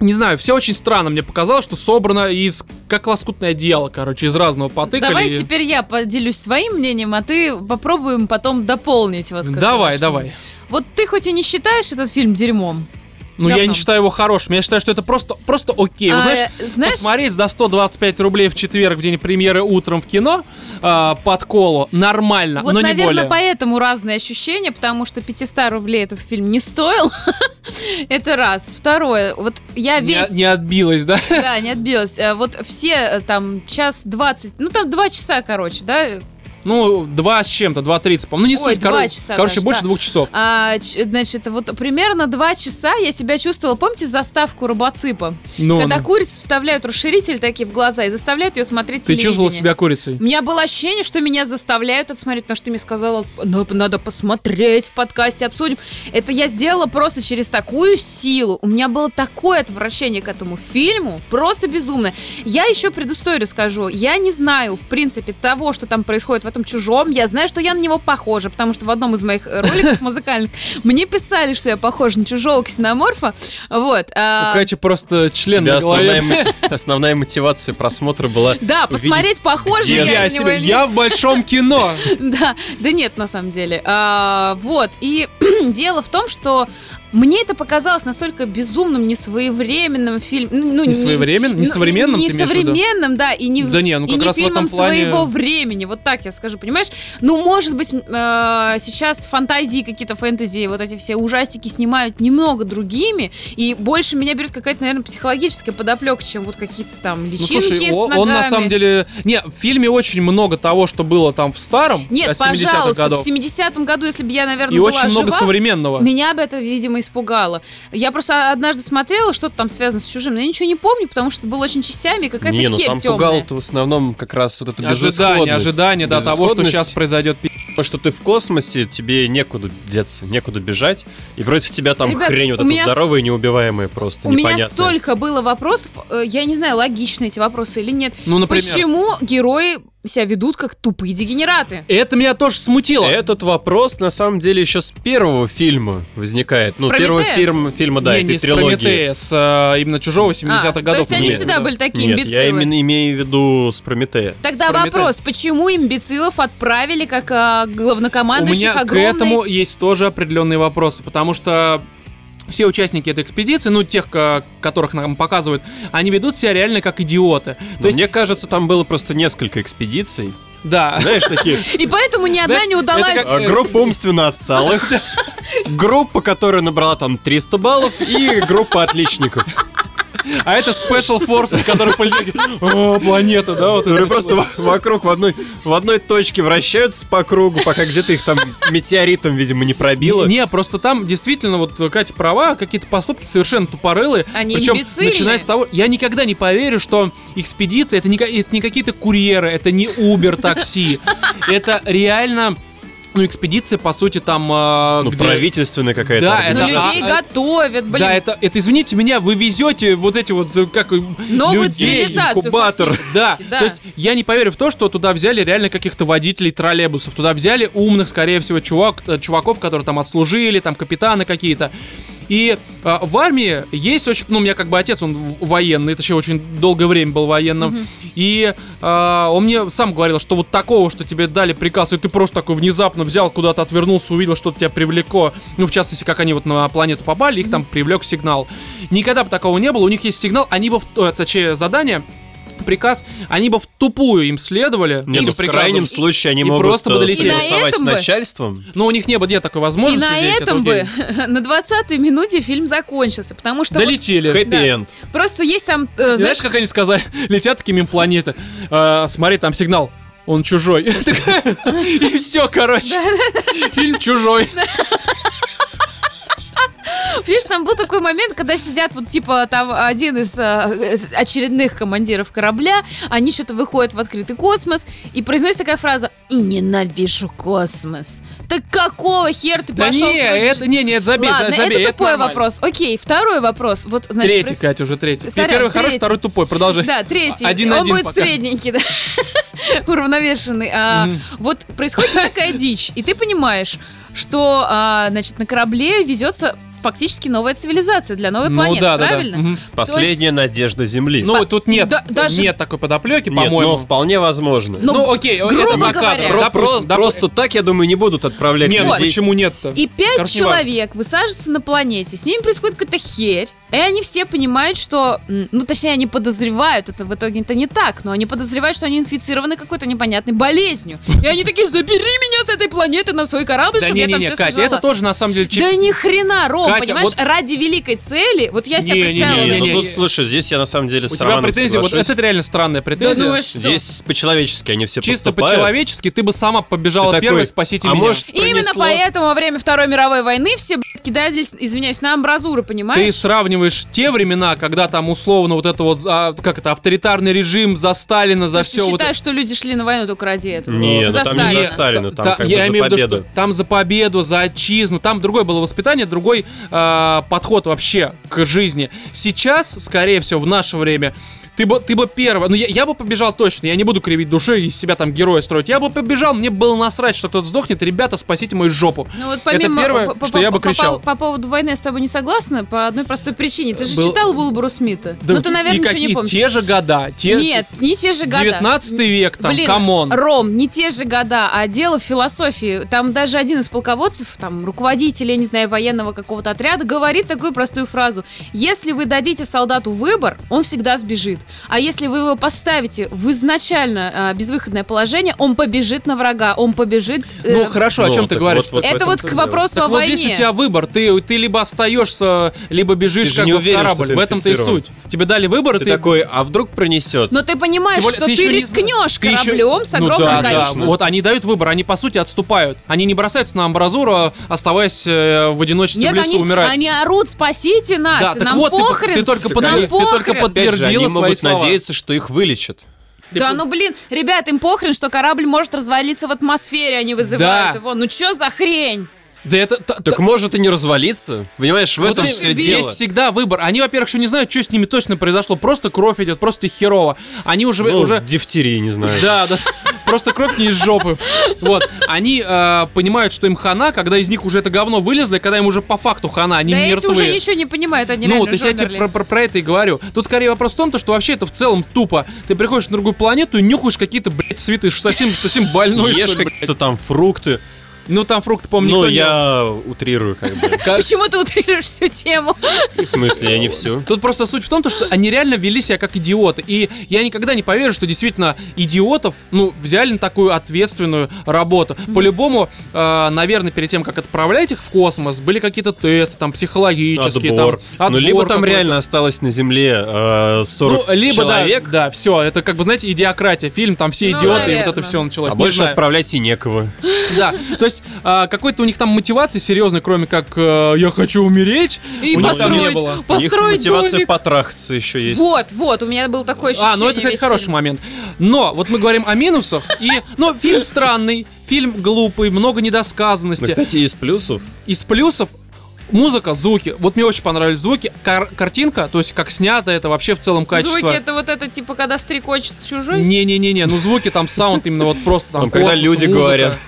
не знаю, все очень странно. Мне показалось, что собрано из как лоскутное дело, короче, из разного потыкали. Давай теперь я поделюсь своим мнением, а ты попробуем потом дополнить. Вот Давай, давай. Вот ты хоть и не считаешь этот фильм дерьмом, Ну, я не считаю его хорошим. Я считаю, что это просто, просто окей. Вы а, знаешь, знаешь, посмотреть за 125 рублей в четверг в день премьеры утром в кино а, под колу нормально, вот, но не наверное, более. поэтому разные ощущения, потому что 500 рублей этот фильм не стоил. Это раз. Второе, вот я Не, весь... не отбилась, да? Да, не отбилась. Э, Вот все э, там час двадцать, ну там два часа, короче, да, Ну, два с чем-то, 2.30, по-моему. Ну, не суть, коро- часа Короче, даже, больше да. двух часов. А, значит, вот примерно два часа я себя чувствовала. Помните заставку робоципа? Ну, Когда ну. курицу вставляют расширитель такие в глаза и заставляют ее смотреть Ты чувствовала себя курицей? У меня было ощущение, что меня заставляют это смотреть, потому что ты мне сказала, «Ну, надо посмотреть в подкасте, обсудим. Это я сделала просто через такую силу. У меня было такое отвращение к этому фильму, просто безумное. Я еще предысторию скажу. Я не знаю, в принципе, того, что там происходит в этом чужом. Я знаю, что я на него похожа, потому что в одном из моих роликов музыкальных мне писали, что я похожа на чужого ксеноморфа. Вот. а, У Кати просто член на голове. основная, моти- основная мотивация просмотра была Да, посмотреть, похоже я Я, на себе- него я в большом кино. Да, да нет, на самом деле. А, вот, и дело в том, что мне это показалось настолько безумным, несвоевременным фильмом. Ну, Не своевременным, не ну, современным, Не в виду? современным, да, и не, Да не, ну и как не раз в фильмом этом плане... своего времени. Вот так я скажу, понимаешь? Ну, может быть, э, сейчас фантазии какие-то фэнтези, вот эти все ужастики снимают немного другими, и больше меня берет какая-то, наверное, психологическая подоплека, чем вот какие-то там Ну, личинки слушай, с ногами. он на самом деле... Не, в фильме очень много того, что было там в старом, Нет, 70-х пожалуйста, годов. в 70-м году, если бы я, наверное, И была очень много жива, современного. Меня бы это, видимо, испугало. Я просто однажды смотрела, что-то там связано с чужим, но я ничего не помню, потому что было очень частями и какая-то Не, ну херь там темная. пугало-то в основном как раз вот это Ожидание, ожидание, да, того, что сейчас произойдет. Потому что ты в космосе, тебе некуда деться, некуда бежать, и против тебя там Ребят, хрень вот эта меня с- здоровая и неубиваемая просто, У меня столько было вопросов, э, я не знаю, логичны эти вопросы или нет. Ну, например. Почему герои себя ведут как тупые дегенераты? Это меня тоже смутило. Этот вопрос, на самом деле, еще с первого фильма возникает. С ну, первого Прометея? фильма, фильма да, не, этой не с трилогии. Прометея, с э, именно чужого 70-х А, годов. То есть они Нет, всегда да. были такие Нет, имбецилы. я именно имею в виду с Прометея. Тогда С Прометея. вопрос, почему имбецилов отправили как а, У главнокомандующих меня к огромной... этому есть тоже определенные вопросы, потому что все участники этой экспедиции, ну, тех, ко- которых нам показывают, они ведут себя реально как идиоты. Но То есть, Мне кажется, там было просто несколько экспедиций. да. Знаешь, такие И поэтому ни одна Знаешь, не удалась. как- а, группа умственно отсталых, группа, которая набрала там 300 баллов, и группа отличников. А это Special Forces, которые полетели. О, планета, да? Вот Которые просто вокруг в одной, в одной точке вращаются по кругу, пока где-то их там метеоритом, видимо, не пробило. Не, просто там действительно, вот Катя права, какие-то поступки совершенно тупорылые. Они Причем, имбецильные. начиная с того, я никогда не поверю, что экспедиция это не, это не какие-то курьеры, это не Uber такси. Это реально, ну, экспедиция, по сути, там... э, Ну, где- правительственная какая-то Да, это- организация. людей а- готовят, блин. Да, это, это, извините меня, вы везете вот эти вот, как... Новую людей, цивилизацию. инкубатор. Да, да. то есть я не поверю в то, что туда взяли реально каких-то водителей троллейбусов. Туда взяли умных, скорее всего, чувак, э, чуваков, которые там отслужили, там капитаны какие-то. И э, в армии есть очень... Ну, у меня как бы отец, он военный, точнее, очень долгое время был военным. И э, он мне сам говорил, что вот такого, что тебе дали приказ, и ты просто такой внезапно взял, куда-то отвернулся, увидел, что тебя привлекло. Ну, в частности, как они вот на планету попали, их там привлек сигнал. Никогда бы такого не было. У них есть сигнал, они бы... в- э, Точнее, задание приказ, они бы в тупую им следовали. Нет, этим в приказам. крайнем случае они и могут просто бы э, долетели. И согласовать с бы- начальством. Но у них не было нет такой И возможности на здесь, это этом бы, на 20-й минуте фильм закончился, потому что вот Долетели. Хэппи-энд. просто есть там, э, И Знаешь, знаешь, как они сказали? Летят такие мимо планеты. Э, смотри, там сигнал. Он чужой. И все, короче. Фильм чужой. Понимаешь, там был такой момент, когда сидят вот типа там один из э, э, очередных командиров корабля, они что-то выходят в открытый космос и произносит такая фраза «Ненавижу космос». Так какого хер ты Да пошел? не, это не, нет, забей, Ладно, за- забей. это тупой нормально. вопрос. Окей, второй вопрос. Вот, значит, Третий, проис- Катя, уже третий. Сорян, Первый хороший, третий. второй тупой. Продолжай. Да, третий. Один Он один будет пока. средненький, да. Уравновешенный. А, Мгм. Вот происходит такая дичь, и ты понимаешь, что, а, значит, на корабле везется фактически новая цивилизация для новой Ну планеты, да, да, да. правильно? Мгм. Последняя надежда Земли. Ну, тут нет, да- даже- нет такой подоплеки, Нет, по-моему. но вполне возможно. Ну, Ну, окей, грубо это говоря. Про- Допустим, про- допу- просто так, я думаю, не будут отправлять Нет, людей. почему нет-то? И пять Короче, не человек высаживаются на планете, с ними происходит какая-то херь, и они все понимают, что, ну, точнее, они подозревают, это в итоге это не так, но они подозревают, что они инфицированы какой-то непонятной болезнью. И они такие, забери меня с этой планеты на свой корабль, Да чтобы я там не-не-не, все Катя, сожрала». это тоже на самом деле... чип- Да ни хрена, Ром, Катя, понимаешь, вот- ради великой цели, вот я себе Не, не, представила. не, Не, не, ну не, тут, не. слушай, здесь я на самом деле У с тебя Романом претензии, вот это реально странная Да претензия. ну вы что? Здесь по-человечески они все Чисто поступают. по-человечески ты бы сама побежала Ты первой, такой, спасите а меня. может, Именно поэтому во время Второй мировой войны все блядь, кидались, извиняюсь, на амбразуры, Ты понимаешь? сравниваешь те времена, когда там условно вот это вот, а, как это, авторитарный режим за Сталина, за То есть все ты вот считаешь, что люди шли на войну только ради этого? Не, за ну там не Сталина. за Сталина, там Та- как я бы за виду, победу. что там за победу, за отчизну, там другое было воспитание, другой а, подход вообще к жизни. Сейчас, скорее всего, в наше время, ты бы, ты бы первый, ну я, я бы побежал точно, я не буду кривить души и из себя там героя строить, я бы побежал, мне было насрать, что кто-то сдохнет, ребята, спасите мою жопу. Ну вот помимо, первое, по- по- что я бы по- по- кричал. По, поводу войны я с тобой не согласна по одной простой причине. Ты же Был- читал Уилбура Смита? Да ну ты, наверное, и ничего какие, не помнишь. те же года, те, Нет, не те же года. 19 век, там, Блин, come on. Ром, не те же года, а дело в философии. Там даже один из полководцев, там, руководитель, я не знаю, военного какого-то отряда, говорит такую простую фразу. Если вы дадите солдату выбор, он всегда сбежит. А если вы его поставите в изначально а, безвыходное положение, он побежит на врага, он побежит... э, Ну хорошо, о Ну, чем ты говоришь? вот- вот это вот к вопросу Так о вот войне. здесь у тебя выбор. Ты, ты либо остаешься, либо бежишь Ты же как не бы уверен, в что корабль. ты В этом-то и суть. Тебе дали выбор, и Ты ты... такой, а вдруг пронесет? Но ты понимаешь, более, что ты ты, еще не- рискнешь ты еще- кораблем с Ну огромным да, да, количеством. вот они дают выбор, они по сути отступают. Они не бросаются на амбразуру, оставаясь э, в одиночестве Нет, в лесу они, умирать. они орут, спасите нас, да, и так нам вот, ты, похрен. ты только, они- ты только подтвердила свои могут слова. надеяться, что их вылечат. Ты да ну блин, ребят, им похрен, что корабль может развалиться в атмосфере, они вызывают Да. его. Ну чё за хрень? Да это... та- Так та- может и не развалиться. Понимаешь, в вот этом все есть дело. всегда выбор. Они, во-первых, еще не знают, что с ними точно произошло. Просто кровь идет, просто херово. Они уже... Ну, уже... дифтерии, не знаю. Да, да. Просто кровь не из жопы. Вот. Они э, понимают, что им хана, когда из них уже это говно вылезло, и когда им уже по факту хана, они да эти мертвы. уже ничего не понимают, они Ну, то есть я тебе про, про- про это и говорю. Тут скорее вопрос в том, то, что вообще это в целом тупо. Ты приходишь на другую планету и нюхаешь какие-то, блядь, цветы. Что совсем, совсем больной, Ешь что ли, блядь? какие-то там фрукты. Ну, там фрукты, по-моему, Ну, я утрирую, как бы. Как- Почему ты утрируешь всю тему? В смысле, я не все. Тут просто суть в том, то, что они реально вели себя как идиоты. И я никогда не поверю, что действительно идиотов, ну, взяли на такую ответственную работу. По-любому, э, наверное, перед тем, как отправлять их в космос, были какие-то тесты, там, психологические. Отбор. Там, Ну, либо отбор там какой-то. реально осталось на Земле э, 40 Ну, либо человек, да, да, все, это как бы, знаете, идиократия, фильм, там все Ну, идиоты, и вот наверное. это все началось. а Не больше знаю. отправлять и некого. Да, то есть а, какой-то у них там мотивации серьезной, кроме как э, «я хочу умереть», И у построить, было. У них построить мотивация домик. потрахаться еще есть. Вот, вот, у меня было такое ощущение. А, ну это, кстати, хороший фильм. момент. Но вот мы говорим о минусах, и, ну, фильм странный, фильм глупый, много недосказанности. кстати, из плюсов Из плюсов музыка, звуки. Вот мне очень понравились звуки. Кар- картинка, то есть как снято это вообще в целом качество. Звуки это вот это, типа, когда стрекочет чужой? Не-не-не-не, ну звуки там саунд именно вот просто там когда люди музыка. говорят.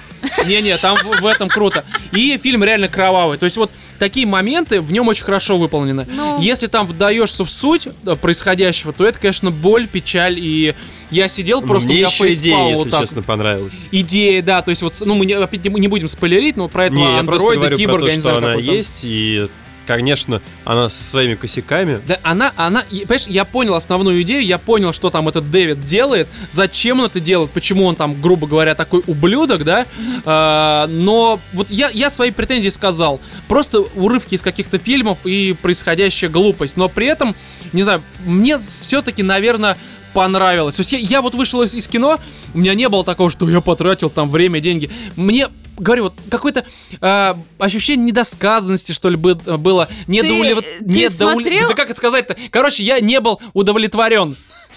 Не-не, там в, в этом круто. И фильм реально кровавый. То есть вот такие моменты в нем очень хорошо выполнены. Ну. Если там вдаешься в суть э, происходящего, то это, конечно, боль, печаль. И я сидел просто, у Мне меня еще идея, фейспал если вот так. честно, понравилась. Идея, да, то есть вот, ну, мы не, опять не- будем спойлерить, но про этого Не, я просто андроида, говорю киборга, про я то, не что знаю, она есть, и, конечно, она со своими косяками. Да, она, она, понимаешь, я понял основную идею, я понял, что там этот Дэвид делает, зачем он это делает, почему он там, грубо говоря, такой ублюдок, да, А, но вот я, я свои претензии сказал, просто урывки из каких-то фильмов и происходящая глупость, но при этом, не знаю, мне все-таки, наверное, понравилось. То есть я, я вот вышел из, из кино, у меня не было такого, что я потратил там время, деньги. Мне говорю, вот какое-то а, ощущение недосказанности, что ли, бы- было. Недоулев... ты недоуле- смотрел? Да как это сказать-то? Короче, я не был удовлетворен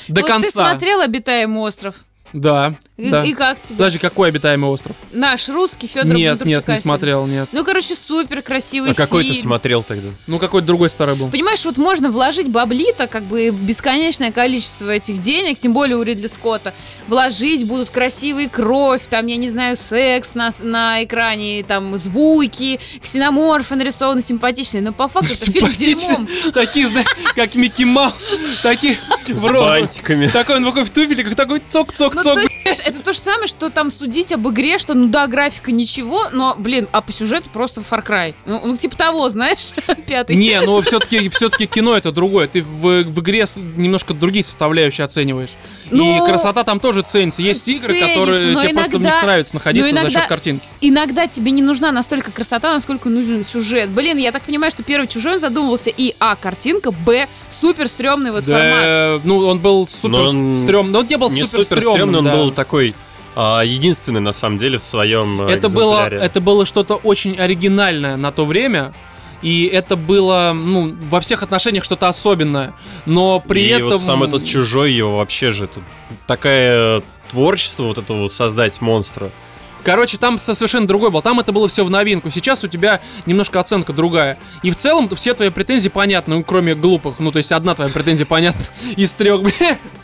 до вот конца. ты смотрел «Обитаемый остров»? Да, И, да. и как тебе? Подожди, какой обитаемый остров? Наш русский Федор нет, нет, не смотрел, нет. Ну, короче, супер красивый А какой ты фильм. смотрел тогда? Ну, какой-то другой старый был. Понимаешь, вот можно вложить баблита, как бы бесконечное количество этих денег, тем более у Ридли Скотта. Вложить будут красивые кровь, там, я не знаю, секс на, на экране, там, звуки, ксеноморфы нарисованы симпатичные. Но по факту это фильм дерьмом. Такие, знаешь, как Микки Маус. Такие С бантиками. Такой он такой в туфеле, как такой Ну, цок-цок-цок. то есть, это то же самое, что там судить об игре, что, ну да, графика ничего, но, блин, а по сюжету просто Far Cry. Ну, ну, типа того, знаешь, пятый. Не, ну все-таки все-таки кино это другое. Ты в, в игре немножко другие составляющие оцениваешь. Ну, и красота там тоже ценится. Есть игры, ценится, которые тебе просто в них иногда- нравится находиться но за иногда- счет картинки. Иногда тебе не нужна настолько красота, насколько нужен сюжет. Блин, я так понимаю, что первый чужой он задумывался и А, картинка, Б, супер стрёмный вот формат. Да, ну он был супер стрёмный. Но он не был Не супер супер стрёмный, он да. был такой а, единственный, на самом деле, в своем э, это было, экземпляре. это было что-то очень оригинальное на то время. И это было, ну, во всех отношениях что-то особенное. Но при и этом... вот сам этот чужой его вообще же это такое творчество вот этого создать монстра. Короче, там со- совершенно другой был. Там это было все в новинку. Сейчас у тебя немножко оценка другая. И в целом все твои претензии понятны, ну, кроме глупых. Ну, то есть одна твоя претензия понятна из трех.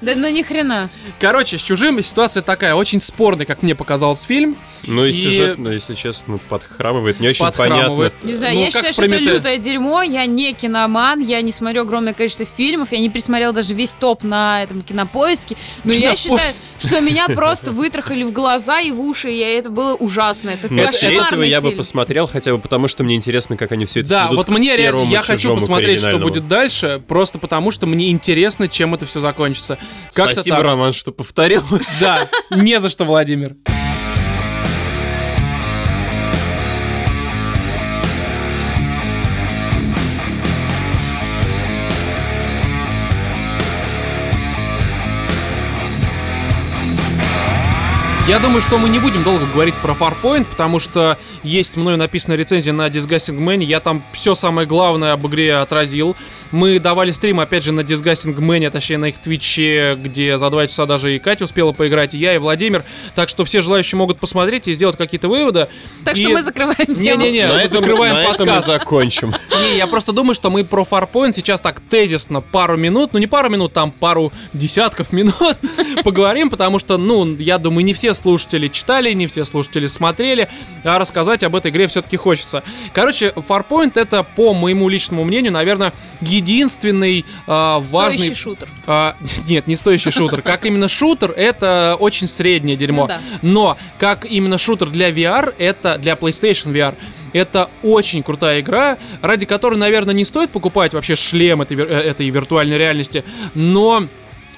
Да ну ни хрена. Короче, с чужим ситуация такая, очень спорный, как мне показался фильм. Ну и, И- сюжет, ну, если честно, подхрамывает. Не очень Подхрамывает. понятно. Не знаю, Ну, я считаю, что это лютое дерьмо. Я не киноман, я не смотрю огромное количество фильмов, я не присмотрела даже весь топ на этом кинопоиске. Но я считаю, Кинопоиск. что меня просто вытрахали в глаза и в уши, и это было ужасно. Это Нет, кошмарный третьего я бы фильм. посмотрел, хотя бы потому, что мне интересно, как они все это Да, сведут вот мне реально, я хочу посмотреть, что будет дальше, просто потому что мне интересно, чем это все закончится. Как-то Спасибо, так. Роман, что повторил. Да, не за что, Владимир. Я думаю, что мы не будем долго говорить про Farpoint, потому что есть мною написанная рецензия на Disgusting Man. Я там все самое главное об игре отразил. Мы давали стрим, опять же, на Disgusting Man, точнее, на их твиче, где за два часа даже и Катя успела поиграть, и я, и Владимир. Так что все желающие могут посмотреть и сделать какие-то выводы. Так И- что мы закрываем тему. Не-не-не, на мы этом, закрываем на этом мы подкаст. закончим. Не, я просто думаю, что мы про Farpoint сейчас так тезисно пару минут, ну не пару минут, там пару десятков минут поговорим, потому что, ну, я думаю, не все слушатели читали, не все слушатели смотрели, а рассказать об этой игре все-таки хочется. Короче, Farpoint это, по моему личному мнению, наверное, единственный а, важный... Стоящий шутер. А, нет, не стоящий шутер. Как именно шутер, это очень среднее дерьмо. Ну. Но как именно шутер для VR, это для PlayStation VR. Это очень крутая игра, ради которой, наверное, не стоит покупать вообще шлем этой, э, этой виртуальной реальности, но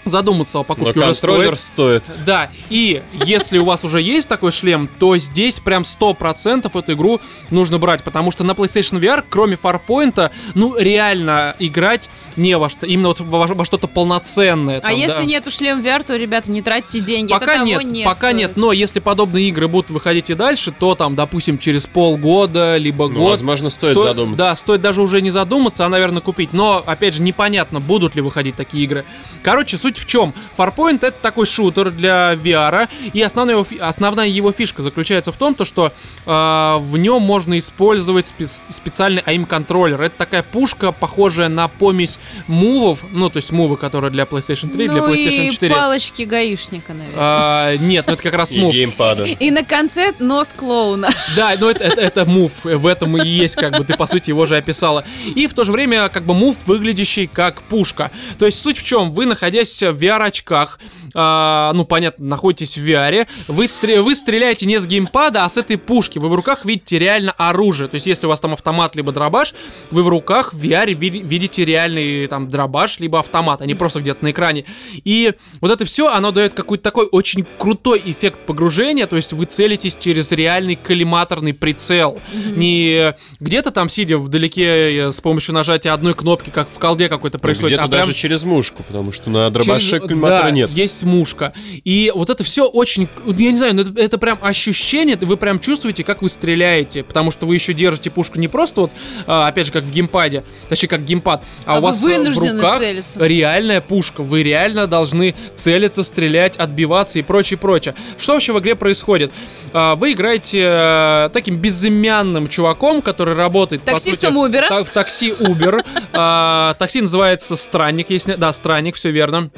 задуматься о Но покупке уже контроллер стоит. стоит. Да, и если у вас уже есть такой шлем, то здесь прям 100% эту игру нужно брать, потому что на PlayStation VR, кроме Farpoint, ну реально играть не во что, именно вот во, во что-то полноценное. А там, если да. нету шлем VR, то, ребята, не тратьте деньги. Пока Это нет, не пока стоит. нет, но если подобные игры будут выходить и дальше, то там, допустим, через полгода, либо Ну, год. возможно, стоит Сто- задуматься. Да, стоит даже уже не задуматься, а, наверное, купить. Но, опять же, непонятно, будут ли выходить такие игры. Короче, суть в чем? Farpoint это такой шутер для VR, и основная его, фи- основная его фишка заключается в том, то, что э, в нем можно использовать спе- специальный AIM-контроллер. Это такая пушка, похожая на помесь мувов, ну, то есть мувы, которые для PlayStation 3, для ну PlayStation и 4. палочки гаишника, наверное. А, нет, ну это как раз И мув. геймпада. И на конце нос клоуна. Да, но это, это, это мув, в этом и есть, как бы, ты, по сути, его же описала. И в то же время, как бы, мув, выглядящий как пушка. То есть суть в чем? Вы, находясь в VR-очках, а, ну, понятно, находитесь в VR, вы, стре- вы стреляете не с геймпада, а с этой пушки. Вы в руках видите реально оружие. То есть если у вас там автомат либо дробаш, вы в руках в VR ви- видите реальный там дробаш либо автомат, а не просто где-то на экране. И вот это все, оно дает какой-то такой очень крутой эффект погружения, то есть вы целитесь через реальный коллиматорный прицел. Не где-то там сидя вдалеке э, с помощью нажатия одной кнопки, как в колде какой-то происходит, Где-то а прям даже через мушку, потому что на дробаше Через- коллиматора да, нет. есть мушка. И вот это все очень, я не знаю, ну это, это прям ощущение, вы прям чувствуете, как вы стреляете, потому что вы еще держите пушку не просто вот, а, опять же, как в геймпаде, точнее, как геймпад, а, А у вас в руках целиться. реальная пушка, вы реально должны целиться, стрелять, отбиваться и прочее, прочее. Что вообще в игре происходит? А, Вы играете э, таким безымянным чуваком, который работает, Таксистом Uber. та- в такси Uber. А, Такси называется Странник, если... Да, Странник, все верно.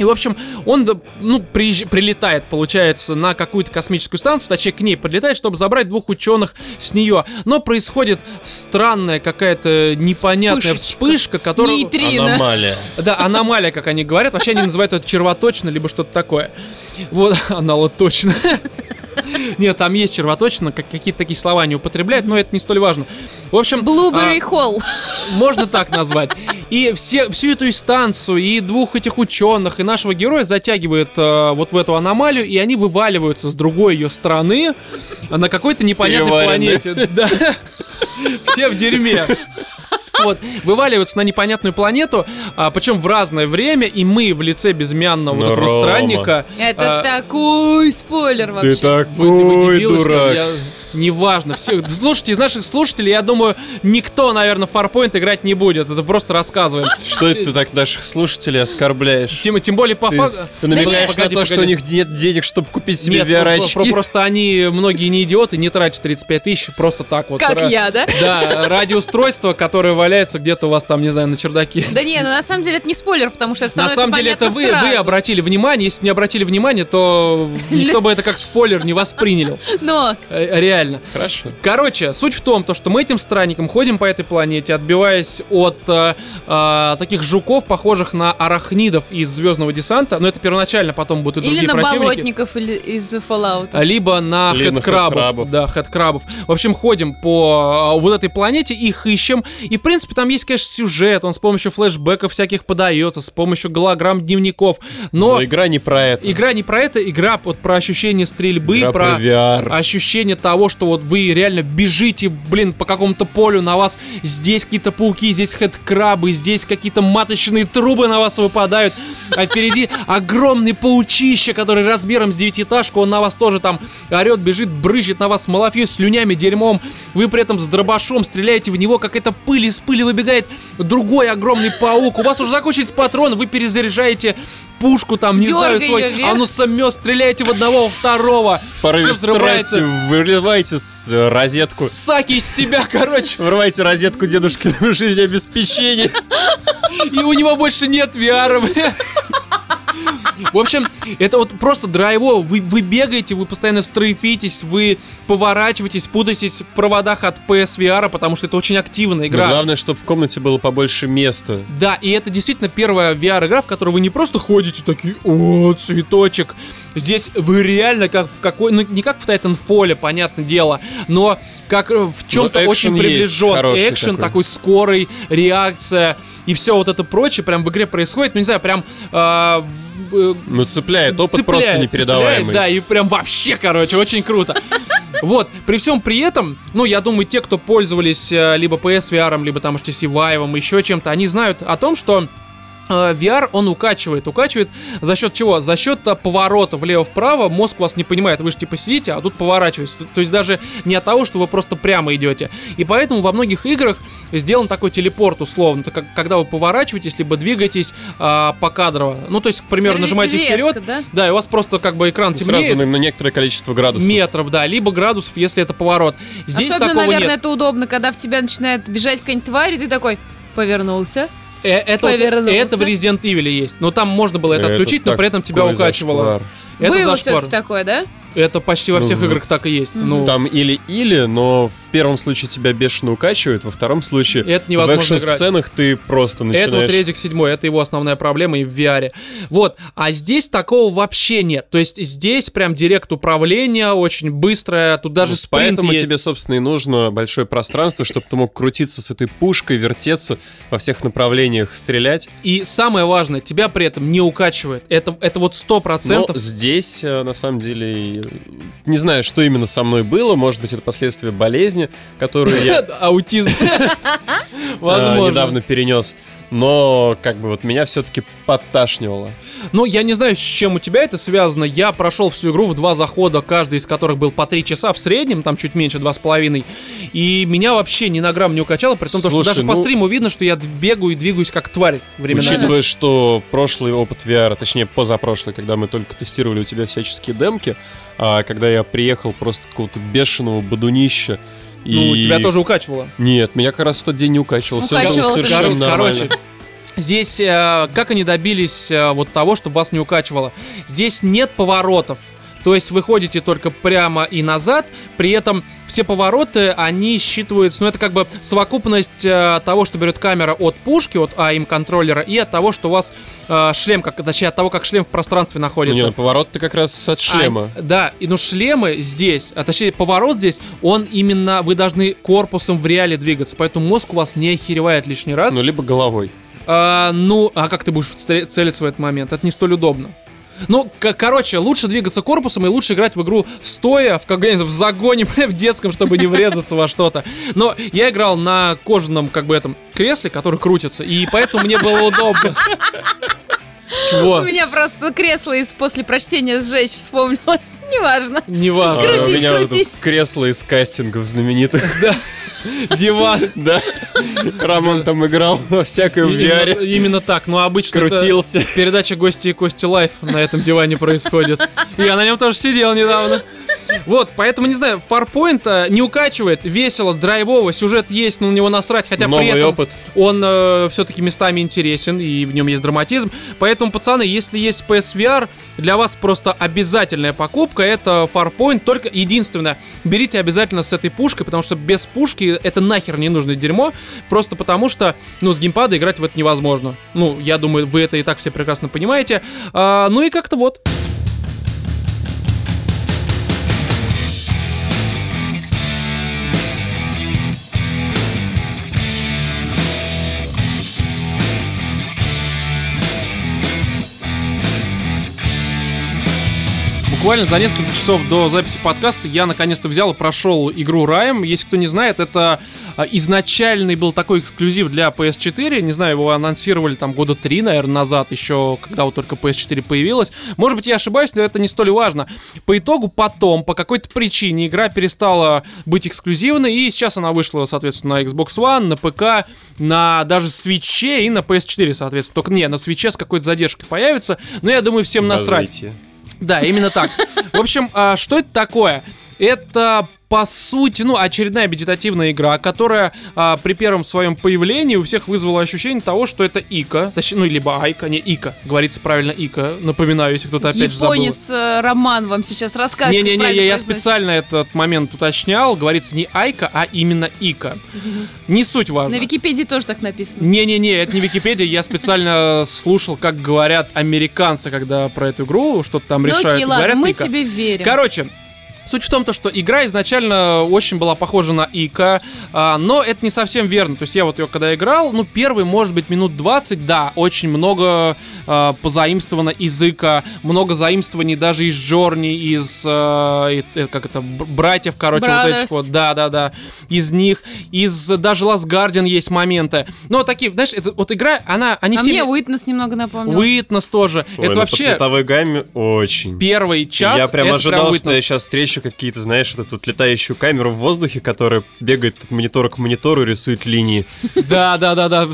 И, в общем, он, да, ну, приезж- прилетает, получается, на какую-то космическую станцию, точнее, к ней подлетает, чтобы забрать двух ученых с нее. Но происходит странная какая-то непонятная Вспышечка. вспышка, которая... Нейтрино. Аномалия. Да, аномалия, как они говорят. Вообще они называют это червоточина, либо что-то такое. Вот, точно. Нет, там есть червоточина, как, какие-то такие слова они употребляют, но это не столь важно. В общем, Blueberry а, Hall. можно так назвать. И все, всю эту инстанцию, и двух этих ученых, и нашего героя затягивает э, вот в эту аномалию, и они вываливаются с другой ее стороны на какой-то непонятной планете. Да. Все в дерьме. Вот, вываливаются на непонятную планету, а, причем в разное время, и мы в лице безымянного вот Ну, этого странника. Это а, такой спойлер вообще. Ты вы, вы такой дебилы, что дурак. Я- Неважно. Все, слушайте, из наших слушателей, я думаю, никто, наверное, в Farpoint играть не будет. Это просто рассказываем. Что это ты так наших слушателей оскорбляешь? Тем, тем более по Ты, факту... ты намекаешь на то, что у них нет денег, чтобы купить себе VR-очки? про- просто они, многие не идиоты, не тратят 35 тысяч просто так вот. Как я, да? Да, ради устройства, которое валяется где-то у вас там, не знаю, на чердаке. Да не, ну на самом деле это не спойлер, потому что это На самом деле это вы, вы обратили внимание. Если бы не обратили внимание, то никто бы это как спойлер не воспринял. Но Э, Реально. Хорошо. Короче, суть в том, то, что мы этим странником ходим по этой планете, отбиваясь от э, э, таких жуков, похожих на арахнидов из Звездного десанта. Но это первоначально, потом будут и или другие на противники. болотников или из Fallout. Либо на Или хед-крабов. Да, хед-крабов. В общем, ходим по э, вот этой планете, их ищем. И, в принципе, там есть, конечно, сюжет. Он с помощью флешбеков всяких подается, с помощью голограмм дневников. Но Но игра не про это. игра не про это, игра вот про ощущение стрельбы, Игра про про VR. ощущение того, что вот вы реально бежите, блин, по какому-то полю, на вас здесь какие-то пауки, здесь хэдкрабы, здесь какие-то маточные трубы на вас выпадают, а впереди огромный паучище, который размером с девятиэтажку, он на вас тоже там орет, бежит, брызжет на вас малафью, слюнями, дерьмом. Вы при этом с дробашом стреляете в него, как это пыль из пыли выбегает другой огромный паук. У вас уже закончились патроны, вы перезаряжаете пушку там, не знаю, Дёргай свой анусомёс, стреляете в одного, во второго. В порыве Всё взрывается. страсти вырываете с э, розетку. Саки из себя, короче. Вырываете розетку дедушкиного жизнеобеспечения. И у него больше нет VR. В общем, это вот просто драйво. Вы, вы бегаете, вы постоянно стрейфитесь, вы поворачиваетесь, путаетесь в проводах от PSVR, потому что это очень активная Но игра. главное, чтобы в комнате было побольше места. Да, и это действительно первая VR-игра, в которой вы не просто ходите такие, о, цветочек. Здесь вы реально как в какой, ну не как в Titanfall, понятное дело, но как э, в чем-то очень приближен. Экшен такой. такой скорый, реакция и все вот это прочее прям в игре происходит, ну не знаю, прям э, э, Ну, цепляет, опыт цепляет, просто цепляет, непередаваемый. да, и прям вообще, короче, очень круто. Вот, при всем при этом, ну, я думаю, те, кто пользовались э, либо PSVR, либо там HTC Vive, еще чем-то, они знают о том, что VR он укачивает. Укачивает за счет чего? За счет э, поворота влево-вправо. Мозг вас не понимает. Вы же типа сидите, а тут поворачиваетесь. То- есть даже не от того, что вы просто прямо идете. И поэтому во многих играх сделан такой телепорт условно. То как, когда вы поворачиваетесь, либо двигаетесь э, покадрово. Ну, то есть, к примеру, нажимаете Резко, вперед. да? Да, и у вас просто как бы экран темнеет. Сразу на, на некоторое количество градусов. Метров, да, либо градусов, если это поворот. Здесь Особенно, такого наверное, нет. это удобно, когда в тебя начинает бежать какая-нибудь тварь, и ты такой повернулся. Э, Это, вот- это в Resident Evil есть. Но там можно было это, отключить, но при этом тебя укачивало. зашквар. Это Было зашквар. все-таки такое, да? Это почти во Ну, всех вот. играх так и есть. Мгм. Ну, Там или-или, но в первом случае тебя бешено укачивает, во втором случае это в невозможно играть. экшн-сценах ты просто начинаешь... Это вот Резик 7, это его основная проблема и в VR. Вот, а здесь такого вообще нет. То есть здесь прям директ управления очень быстрое, тут даже Вот спринт Поэтому есть. тебе, собственно, и нужно большое пространство, чтобы ты мог крутиться с этой пушкой, вертеться во всех направлениях, стрелять. И самое важное, тебя при этом не укачивает. Это, это вот сто Но процентов. здесь, э, на самом деле, и- не знаю, что именно со мной было. Может быть, это последствия болезни, которую я Аутизм. э, Возможно. недавно перенес. Но, как бы, вот меня все-таки подташнивало. Ну, я не знаю, с чем у тебя это связано. Я прошел всю игру в два захода, каждый из которых был по три часа в среднем, там чуть меньше, два с половиной. И меня вообще ни на грамм не укачало, при том, то, что Слушай, даже по ну- стриму видно, что я бегаю и двигаюсь как тварь временами. Учитывая, что прошлый опыт VR, точнее позапрошлый, когда мы только тестировали у тебя всяческие демки, а когда я приехал просто какого-то бешеного бодунища, Ну, и... тебя тоже укачивало. Нет, меня как раз в тот день не укачивал. Всё было Укачивало совершенно. Короче, здесь э, как они добились э, вот того, чтобы вас не укачивало? Здесь нет поворотов. То есть вы ходите только прямо и назад, при этом все повороты, они считываются, ну это как бы совокупность э, того, что берет камера от пушки, от АИМ контроллера, и от того, что у вас э, шлем, как, точнее от того, как шлем в пространстве находится. Не, ну, поворот-то как раз от шлема. А, да, и ну шлемы здесь, а точнее поворот здесь, он именно, вы должны корпусом в реале двигаться, поэтому мозг у вас не охеревает лишний раз. Ну, либо головой. А, ну, а как ты будешь цели- целиться в этот момент? Это не столь удобно. Ну, к- короче, лучше двигаться корпусом и лучше играть в игру стоя, в, как в загоне, бля, в детском, чтобы не врезаться во что-то. Но я играл на кожаном, как бы, этом кресле, который крутится, и поэтому мне было удобно. У Чего? меня просто кресло из после прочтения сжечь вспомнилось. Неважно. Неважно. А, у Крутись, меня крутись. кресло из кастингов знаменитых. Диван. Да. Роман там играл во всякое в VR. именно так, но обычно Крутился. передача «Гости и Кости Live» на этом диване происходит. Я на нем тоже сидел недавно. Вот, поэтому, не знаю, Farpoint э, не укачивает, весело, драйвово, сюжет есть, но на него насрать, хотя при Новый этом опыт. он все-таки местами интересен, и в нем есть драматизм. Поэтому, пацаны, если есть PSVR, для вас просто обязательная покупка, это Farpoint, только единственное, берите обязательно с этой пушкой, потому что без пушки это нахер не нужное дерьмо, просто потому что, ну, с геймпада играть в это невозможно. Ну, я думаю, вы это и так все прекрасно понимаете. А, ну и как-то вот. Буквально за несколько часов до записи подкаста я наконец-то взял и прошел игру Райм. Если кто не знает, это а, изначальный был такой эксклюзив для PS4. Не знаю, его анонсировали там года три, наверное, назад, еще когда вот только PS4 появилась. Может быть, я ошибаюсь, но это не столь важно. По итогу потом, по какой-то причине, игра перестала быть эксклюзивной, и сейчас она вышла, соответственно, на Xbox One, на ПК, на даже Switch и на PS4, соответственно. Только не, на Switch с какой-то задержкой появится, но я думаю, всем насрать. Развитие. Да, именно так. В общем, а, что это такое? Это по сути, ну, очередная медитативная игра, которая а, при первом своем появлении у всех вызвала ощущение того, что это Ика, точнее, ну, либо Айка, не Ика, говорится правильно Ика, напоминаю, если кто-то опять же забыл. Японец э, Роман вам сейчас расскажет. Не-не-не, я, я специально этот момент уточнял. Говорится не Айка, а именно Ика. Не суть важно. На Википедии тоже так написано. Не-не-не, это не Википедия, я специально слушал, как говорят американцы, когда про эту игру что-то там Ну решают. окей, ладно, говорят мы тебе верим. Короче, Суть в том, то, что игра изначально очень была похожа на Ика, но это не совсем верно. То есть я вот ее когда играл, ну, первый, может быть, минут 20, да, очень много а, позаимствовано из Ика, много заимствований даже из Джорни, из, а, э, как это, братьев, короче, вот этих Brothers. вот, да-да-да, из них, из даже Last Guardian есть моменты. Но такие, знаешь, это, вот игра, она, они а все... мне Уитнес немного напомнил. Witness тоже. Ой, это ну, вообще по цветовой гамме очень. первый час. я прям ожидал, Witness. что я сейчас встречу какие-то, знаешь, эту вот летающую камеру в воздухе, которая бегает от монитора к монитору и рисует линии. Да, да, да, да.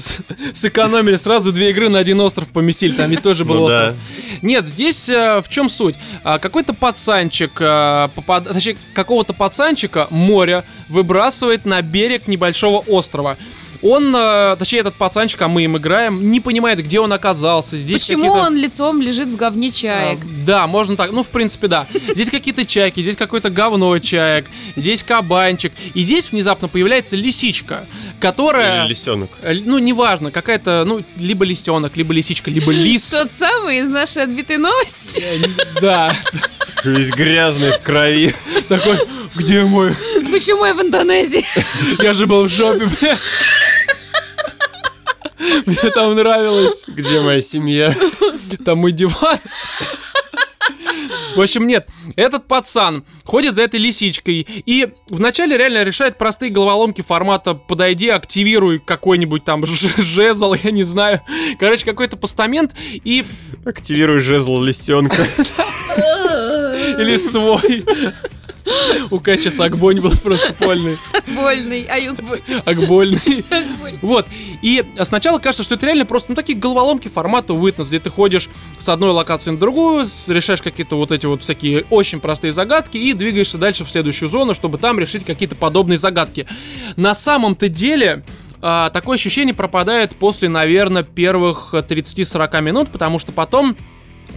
Сэкономили сразу две игры на один остров поместили. Там ведь тоже был Ну остров. Нет, здесь э, в чем суть? А, какой-то пацанчик, э, точнее, какого-то пацанчика море выбрасывает на берег небольшого острова. Он, э, точнее, этот пацанчик, а мы им играем, не понимает, где он оказался. Здесь Почему он лицом лежит в говне чаек? а, Да, можно так. Ну, в принципе, да. Здесь какие-то чайки, здесь какой-то говно чаек, здесь кабанчик. И здесь внезапно появляется лисичка, которая... Или лисенок. э, Ну, неважно, какая-то, ну, либо лисенок, либо лисичка, либо лис. Тот самый из нашей отбитой новости. Э, Да, Весь грязный в крови. такой, где мой? Почему я в Индонезии? Я же был в жопе. Мне там нравилось. Где моя семья? Там мой диван. В общем, нет, этот пацан ходит за этой лисичкой и вначале реально решает простые головоломки формата «подойди, активируй какой-нибудь там жезл, я не знаю». Короче, какой-то постамент и... Активируй жезл лисенка. Или свой. У Кача Сагбонь был просто. Больный. Аюк бой- Акбольный. больный. Вот. И сначала кажется, что это реально просто, ну, такие головоломки формата Witness, где ты ходишь с одной локации на другую, решаешь какие-то вот эти вот всякие очень простые загадки и двигаешься дальше в следующую зону, чтобы там решить какие-то подобные загадки. На самом-то деле... а, такое ощущение пропадает после, наверное, первых э, 30-40 минут, потому что потом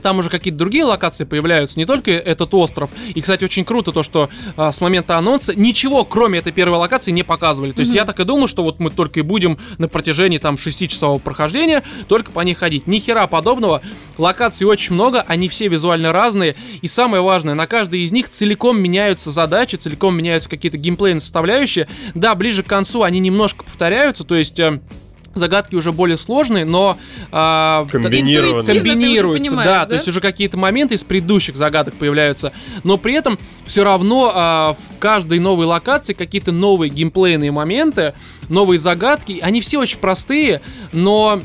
там уже какие-то другие локации появляются, не только этот остров. И, кстати, очень круто то, что а, с момента анонса ничего, кроме этой первой локации, не показывали. То есть я так и думал, что вот мы только и будем на протяжении там 6-часового прохождения только по ней ходить. Ни хера подобного. Локаций очень много, они все визуально разные. И самое важное, на каждой из них целиком меняются задачи, целиком меняются какие-то геймплейные составляющие. Да, ближе к концу они немножко повторяются, то есть... э, Загадки уже более сложные, но уже комбинируются, да, да? то есть уже какие-то моменты из предыдущих загадок появляются, но при этом все равно а, в каждой новой локации какие-то новые геймплейные моменты, новые загадки, они все очень простые, но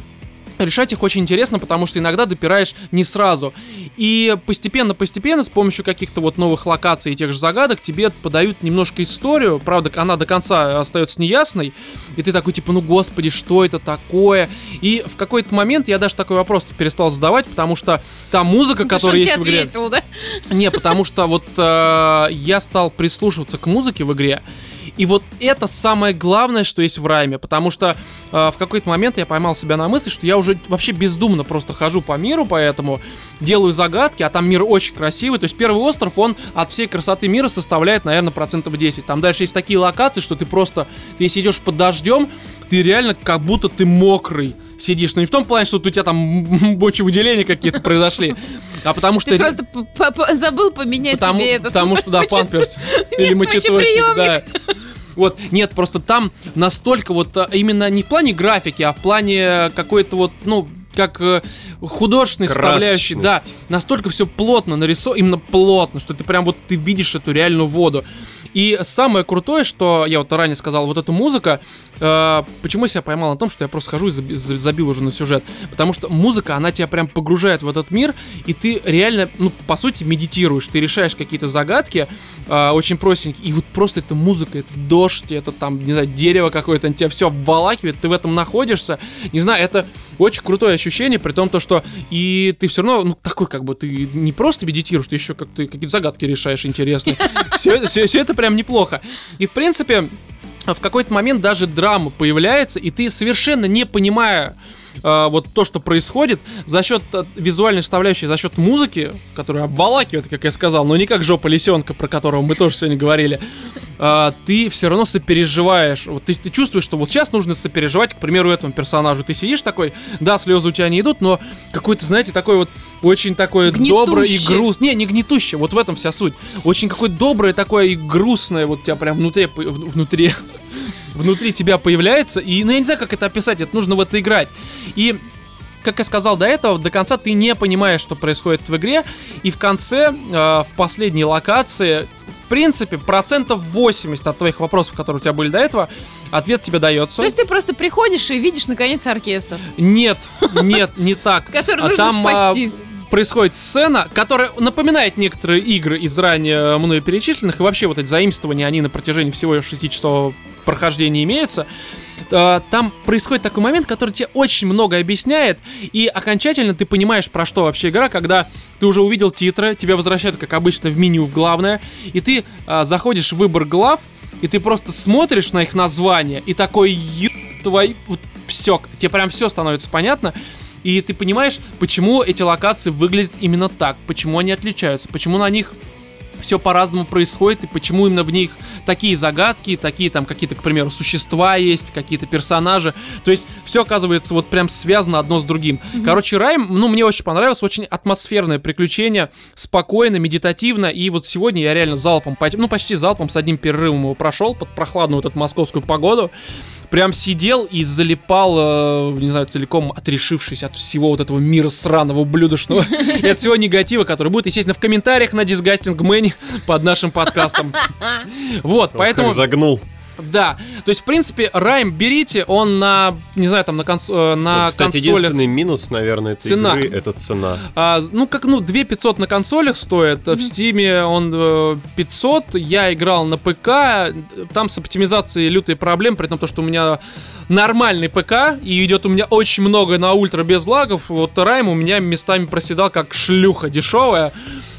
решать их очень интересно, потому что иногда допираешь не сразу. И постепенно-постепенно, с помощью каких-то вот новых локаций и тех же загадок, тебе подают немножко историю. Правда, она до конца остается неясной. И ты такой, типа, ну господи, что это такое? И в какой-то момент я даже такой вопрос перестал задавать, потому что та музыка, которая есть в игре... ответил, да? Не, потому что вот э, я стал прислушиваться к музыке в игре. И вот это самое главное, что есть в райме, потому что э, в какой-то момент я поймал себя на мысли, что я уже вообще бездумно просто хожу по миру, поэтому делаю загадки, а там мир очень красивый. То есть первый остров, он от всей красоты мира составляет, наверное, процентов 10. Там дальше есть такие локации, что ты просто, ты если идешь под дождем, ты реально как будто ты мокрый сидишь. Но не в том плане, что у тебя там мочевыделения какие-то произошли, а потому что... Ты просто забыл поменять Потому, себе этот потому что, да, памперс. Или Нет, мочеточник, да. Вот, нет, просто там настолько вот а, именно не в плане графики, а в плане какой-то вот, ну, как э, художественной составляющей, да, настолько все плотно нарисовано, именно плотно, что ты прям вот ты видишь эту реальную воду. И самое крутое, что я вот ранее сказал, вот эта музыка, э, почему я себя поймал на том, что я просто хожу и заби- за- забил уже на сюжет, потому что музыка, она тебя прям погружает в этот мир, и ты реально, ну, по сути, медитируешь, ты решаешь какие-то загадки, э, очень простенькие, и вот просто эта музыка, это дождь, это там, не знаю, дерево какое-то, тебя все обволакивает, ты в этом находишься, не знаю, это очень крутое ощущение, при том, то, что и ты все равно, ну, такой, как бы, ты не просто медитируешь, ты еще как ты какие-то загадки решаешь интересные. Все, это прям неплохо. И, в принципе, в какой-то момент даже драма появляется, и ты совершенно не понимая э, вот то, что происходит, за счет э, визуальной составляющей, за счет музыки, которая обволакивает, как я сказал, но не как жопа лисенка, про которого мы тоже сегодня говорили, э, ты все равно сопереживаешь. Вот ты, ты чувствуешь, что вот сейчас нужно сопереживать, к примеру, этому персонажу. Ты сидишь такой, да, слезы у тебя не идут, но какой-то, знаете, такой вот очень такое доброе и Гнетущее. грустное. Не, не гнетущее, вот в этом вся суть. Очень какое-то доброе такое и грустное, вот у тебя прям внутри, внутри, внутри тебя появляется. И, ну, я не знаю, как это описать, это нужно в это играть. И как я сказал до этого, до конца ты не понимаешь, что происходит в игре, и в конце, э, в последней локации, в принципе, процентов 80 от твоих вопросов, которые у тебя были до этого, ответ тебе дается. То есть ты просто приходишь и видишь наконец оркестр, Нет, нет, не так. который А нужно а, спасти. Происходит сцена, которая напоминает некоторые игры из ранее мной перечисленных, и вообще вот эти заимствования, они на протяжении всего 6-часового прохождения имеются. Э, Там происходит такой момент, который тебе очень много объясняет, и окончательно ты понимаешь, про что вообще игра, когда ты уже увидел титры, тебя возвращают, как обычно, в меню в главное, и ты э, заходишь в выбор глав, и ты просто смотришь на их название, и такой, ё... твой... Вот все, тебе прям все становится понятно, и ты понимаешь, почему эти локации выглядят именно так, почему они отличаются, почему на них все по-разному происходит, и почему именно в них такие загадки, такие там какие-то, к примеру, существа есть, какие-то персонажи. То есть все оказывается вот прям связано одно с другим. Короче, Райм, ну, мне очень понравилось, очень атмосферное приключение, спокойно, медитативно, и вот сегодня я реально залпом, ну, почти залпом с одним перерывом его прошел под прохладную вот эту московскую погоду. Прям сидел и залипал, э, не знаю, целиком отрешившись от всего вот этого мира сраного, ублюдочного, и от всего негатива, который будет, естественно, в комментариях на Disgusting Man под нашим подкастом. Вот, поэтому... загнул. Да, то есть, в принципе, Райм берите, он на, не знаю, там, на, конс- э, на Вот, кстати, консолях... единственный минус, наверное, этой Цена. игры — это цена. А, ну, как, ну, 2 500 на консолях стоит, в Стиме он э, 500, я играл на ПК, там с оптимизацией лютые проблемы, при том, то, что у меня нормальный ПК, и идет у меня очень много на ультра без лагов, вот Райм у меня местами проседал как шлюха дешевая,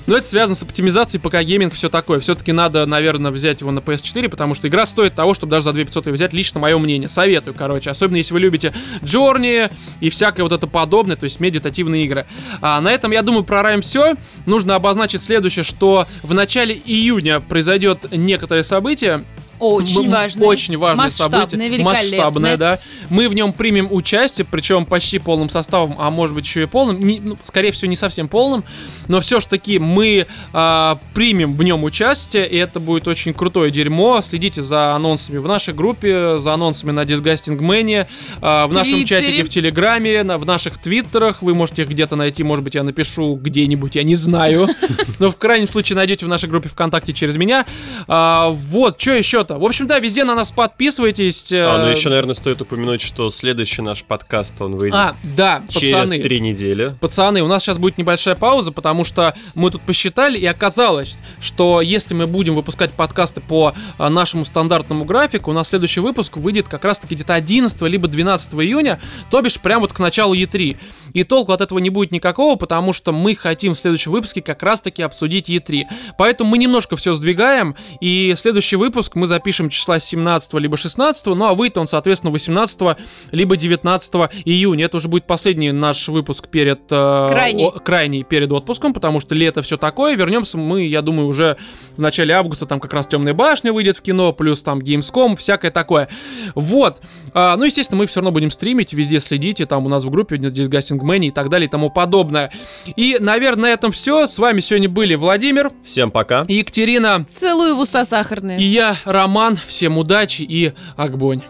но это связано с оптимизацией ПК гейминг, все такое. Все-таки надо, наверное, взять его на PS4, потому что игра стоит того, чтобы даже за 2500 ее взять, лично мое мнение. Советую, короче. Особенно если вы любите Джорни и всякое вот это подобное, то есть медитативные игры. А на этом, я думаю, про Райм все. Нужно обозначить следующее, что в начале июня произойдет некоторое событие, Очень важное. Очень важное событие. Масштабное, да. Мы в нем примем участие, причем почти полным составом, а может быть еще и полным. Не- ну, скорее всего, не совсем полным. Но все ж таки мы а, примем в нем участие, и это будет очень крутое дерьмо. Следите за анонсами в нашей группе, за анонсами на Disgusting Man, а, в нашем Твиттере. чатике в Телеграме, на- в наших твиттерах. Вы можете их где-то найти, может быть, я напишу где-нибудь, я не знаю. Но в крайнем случае найдете в нашей группе ВКонтакте через меня. А, вот, что еще-то? В общем, да, везде на нас подписывайтесь. А, ну э, еще, наверное, стоит упомянуть, что следующий наш подкаст, он выйдет А, да, через пацаны. три недели. Пацаны, у нас сейчас будет небольшая пауза, потому что мы тут посчитали, и оказалось, что если мы будем выпускать подкасты по а, нашему стандартному графику, у нас следующий выпуск выйдет как раз-таки где-то 11 либо 12 июня, то бишь прям вот к началу E3. И толку от этого не будет никакого, потому что мы хотим в следующем выпуске как раз-таки обсудить E3. Поэтому мы немножко все сдвигаем, и следующий выпуск мы запишем числа 17 либо 16, ну а выйдет он, соответственно, 18 либо 19 июня. Это уже будет последний наш выпуск перед... э, Крайний. о- крайний перед отпуском, потому что лето все такое. Вернемся мы, я думаю, уже в начале августа, там как раз Темная башня выйдет в кино, плюс там Gamescom, всякое такое. Вот. А, ну, естественно, мы все равно будем стримить, везде следите, там у нас в группе Disgusting Many и так далее и тому подобное. И, наверное, на этом все. С вами сегодня были Владимир, Всем пока. Екатерина Целую в уста сахарные. и я, Роман. Всем удачи и Акбонь.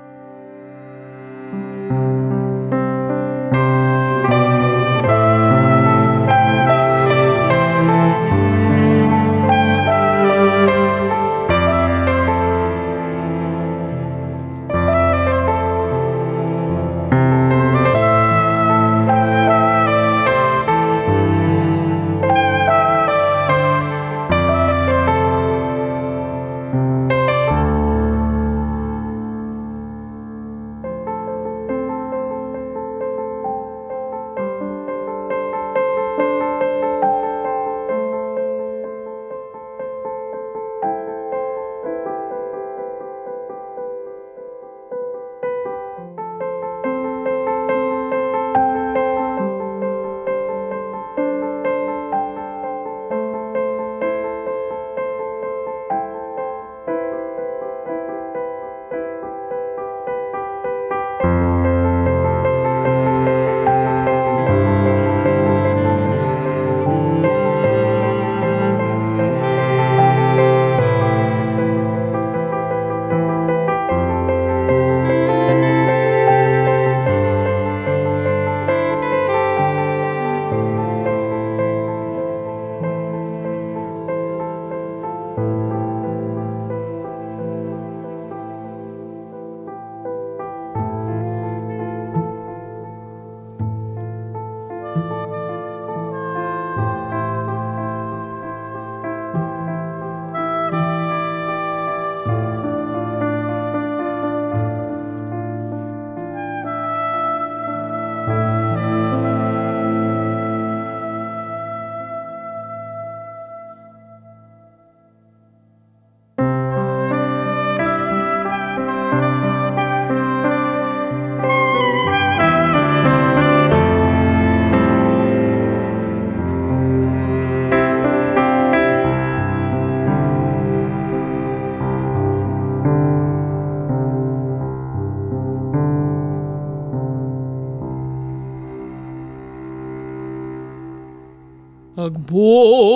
Огонь.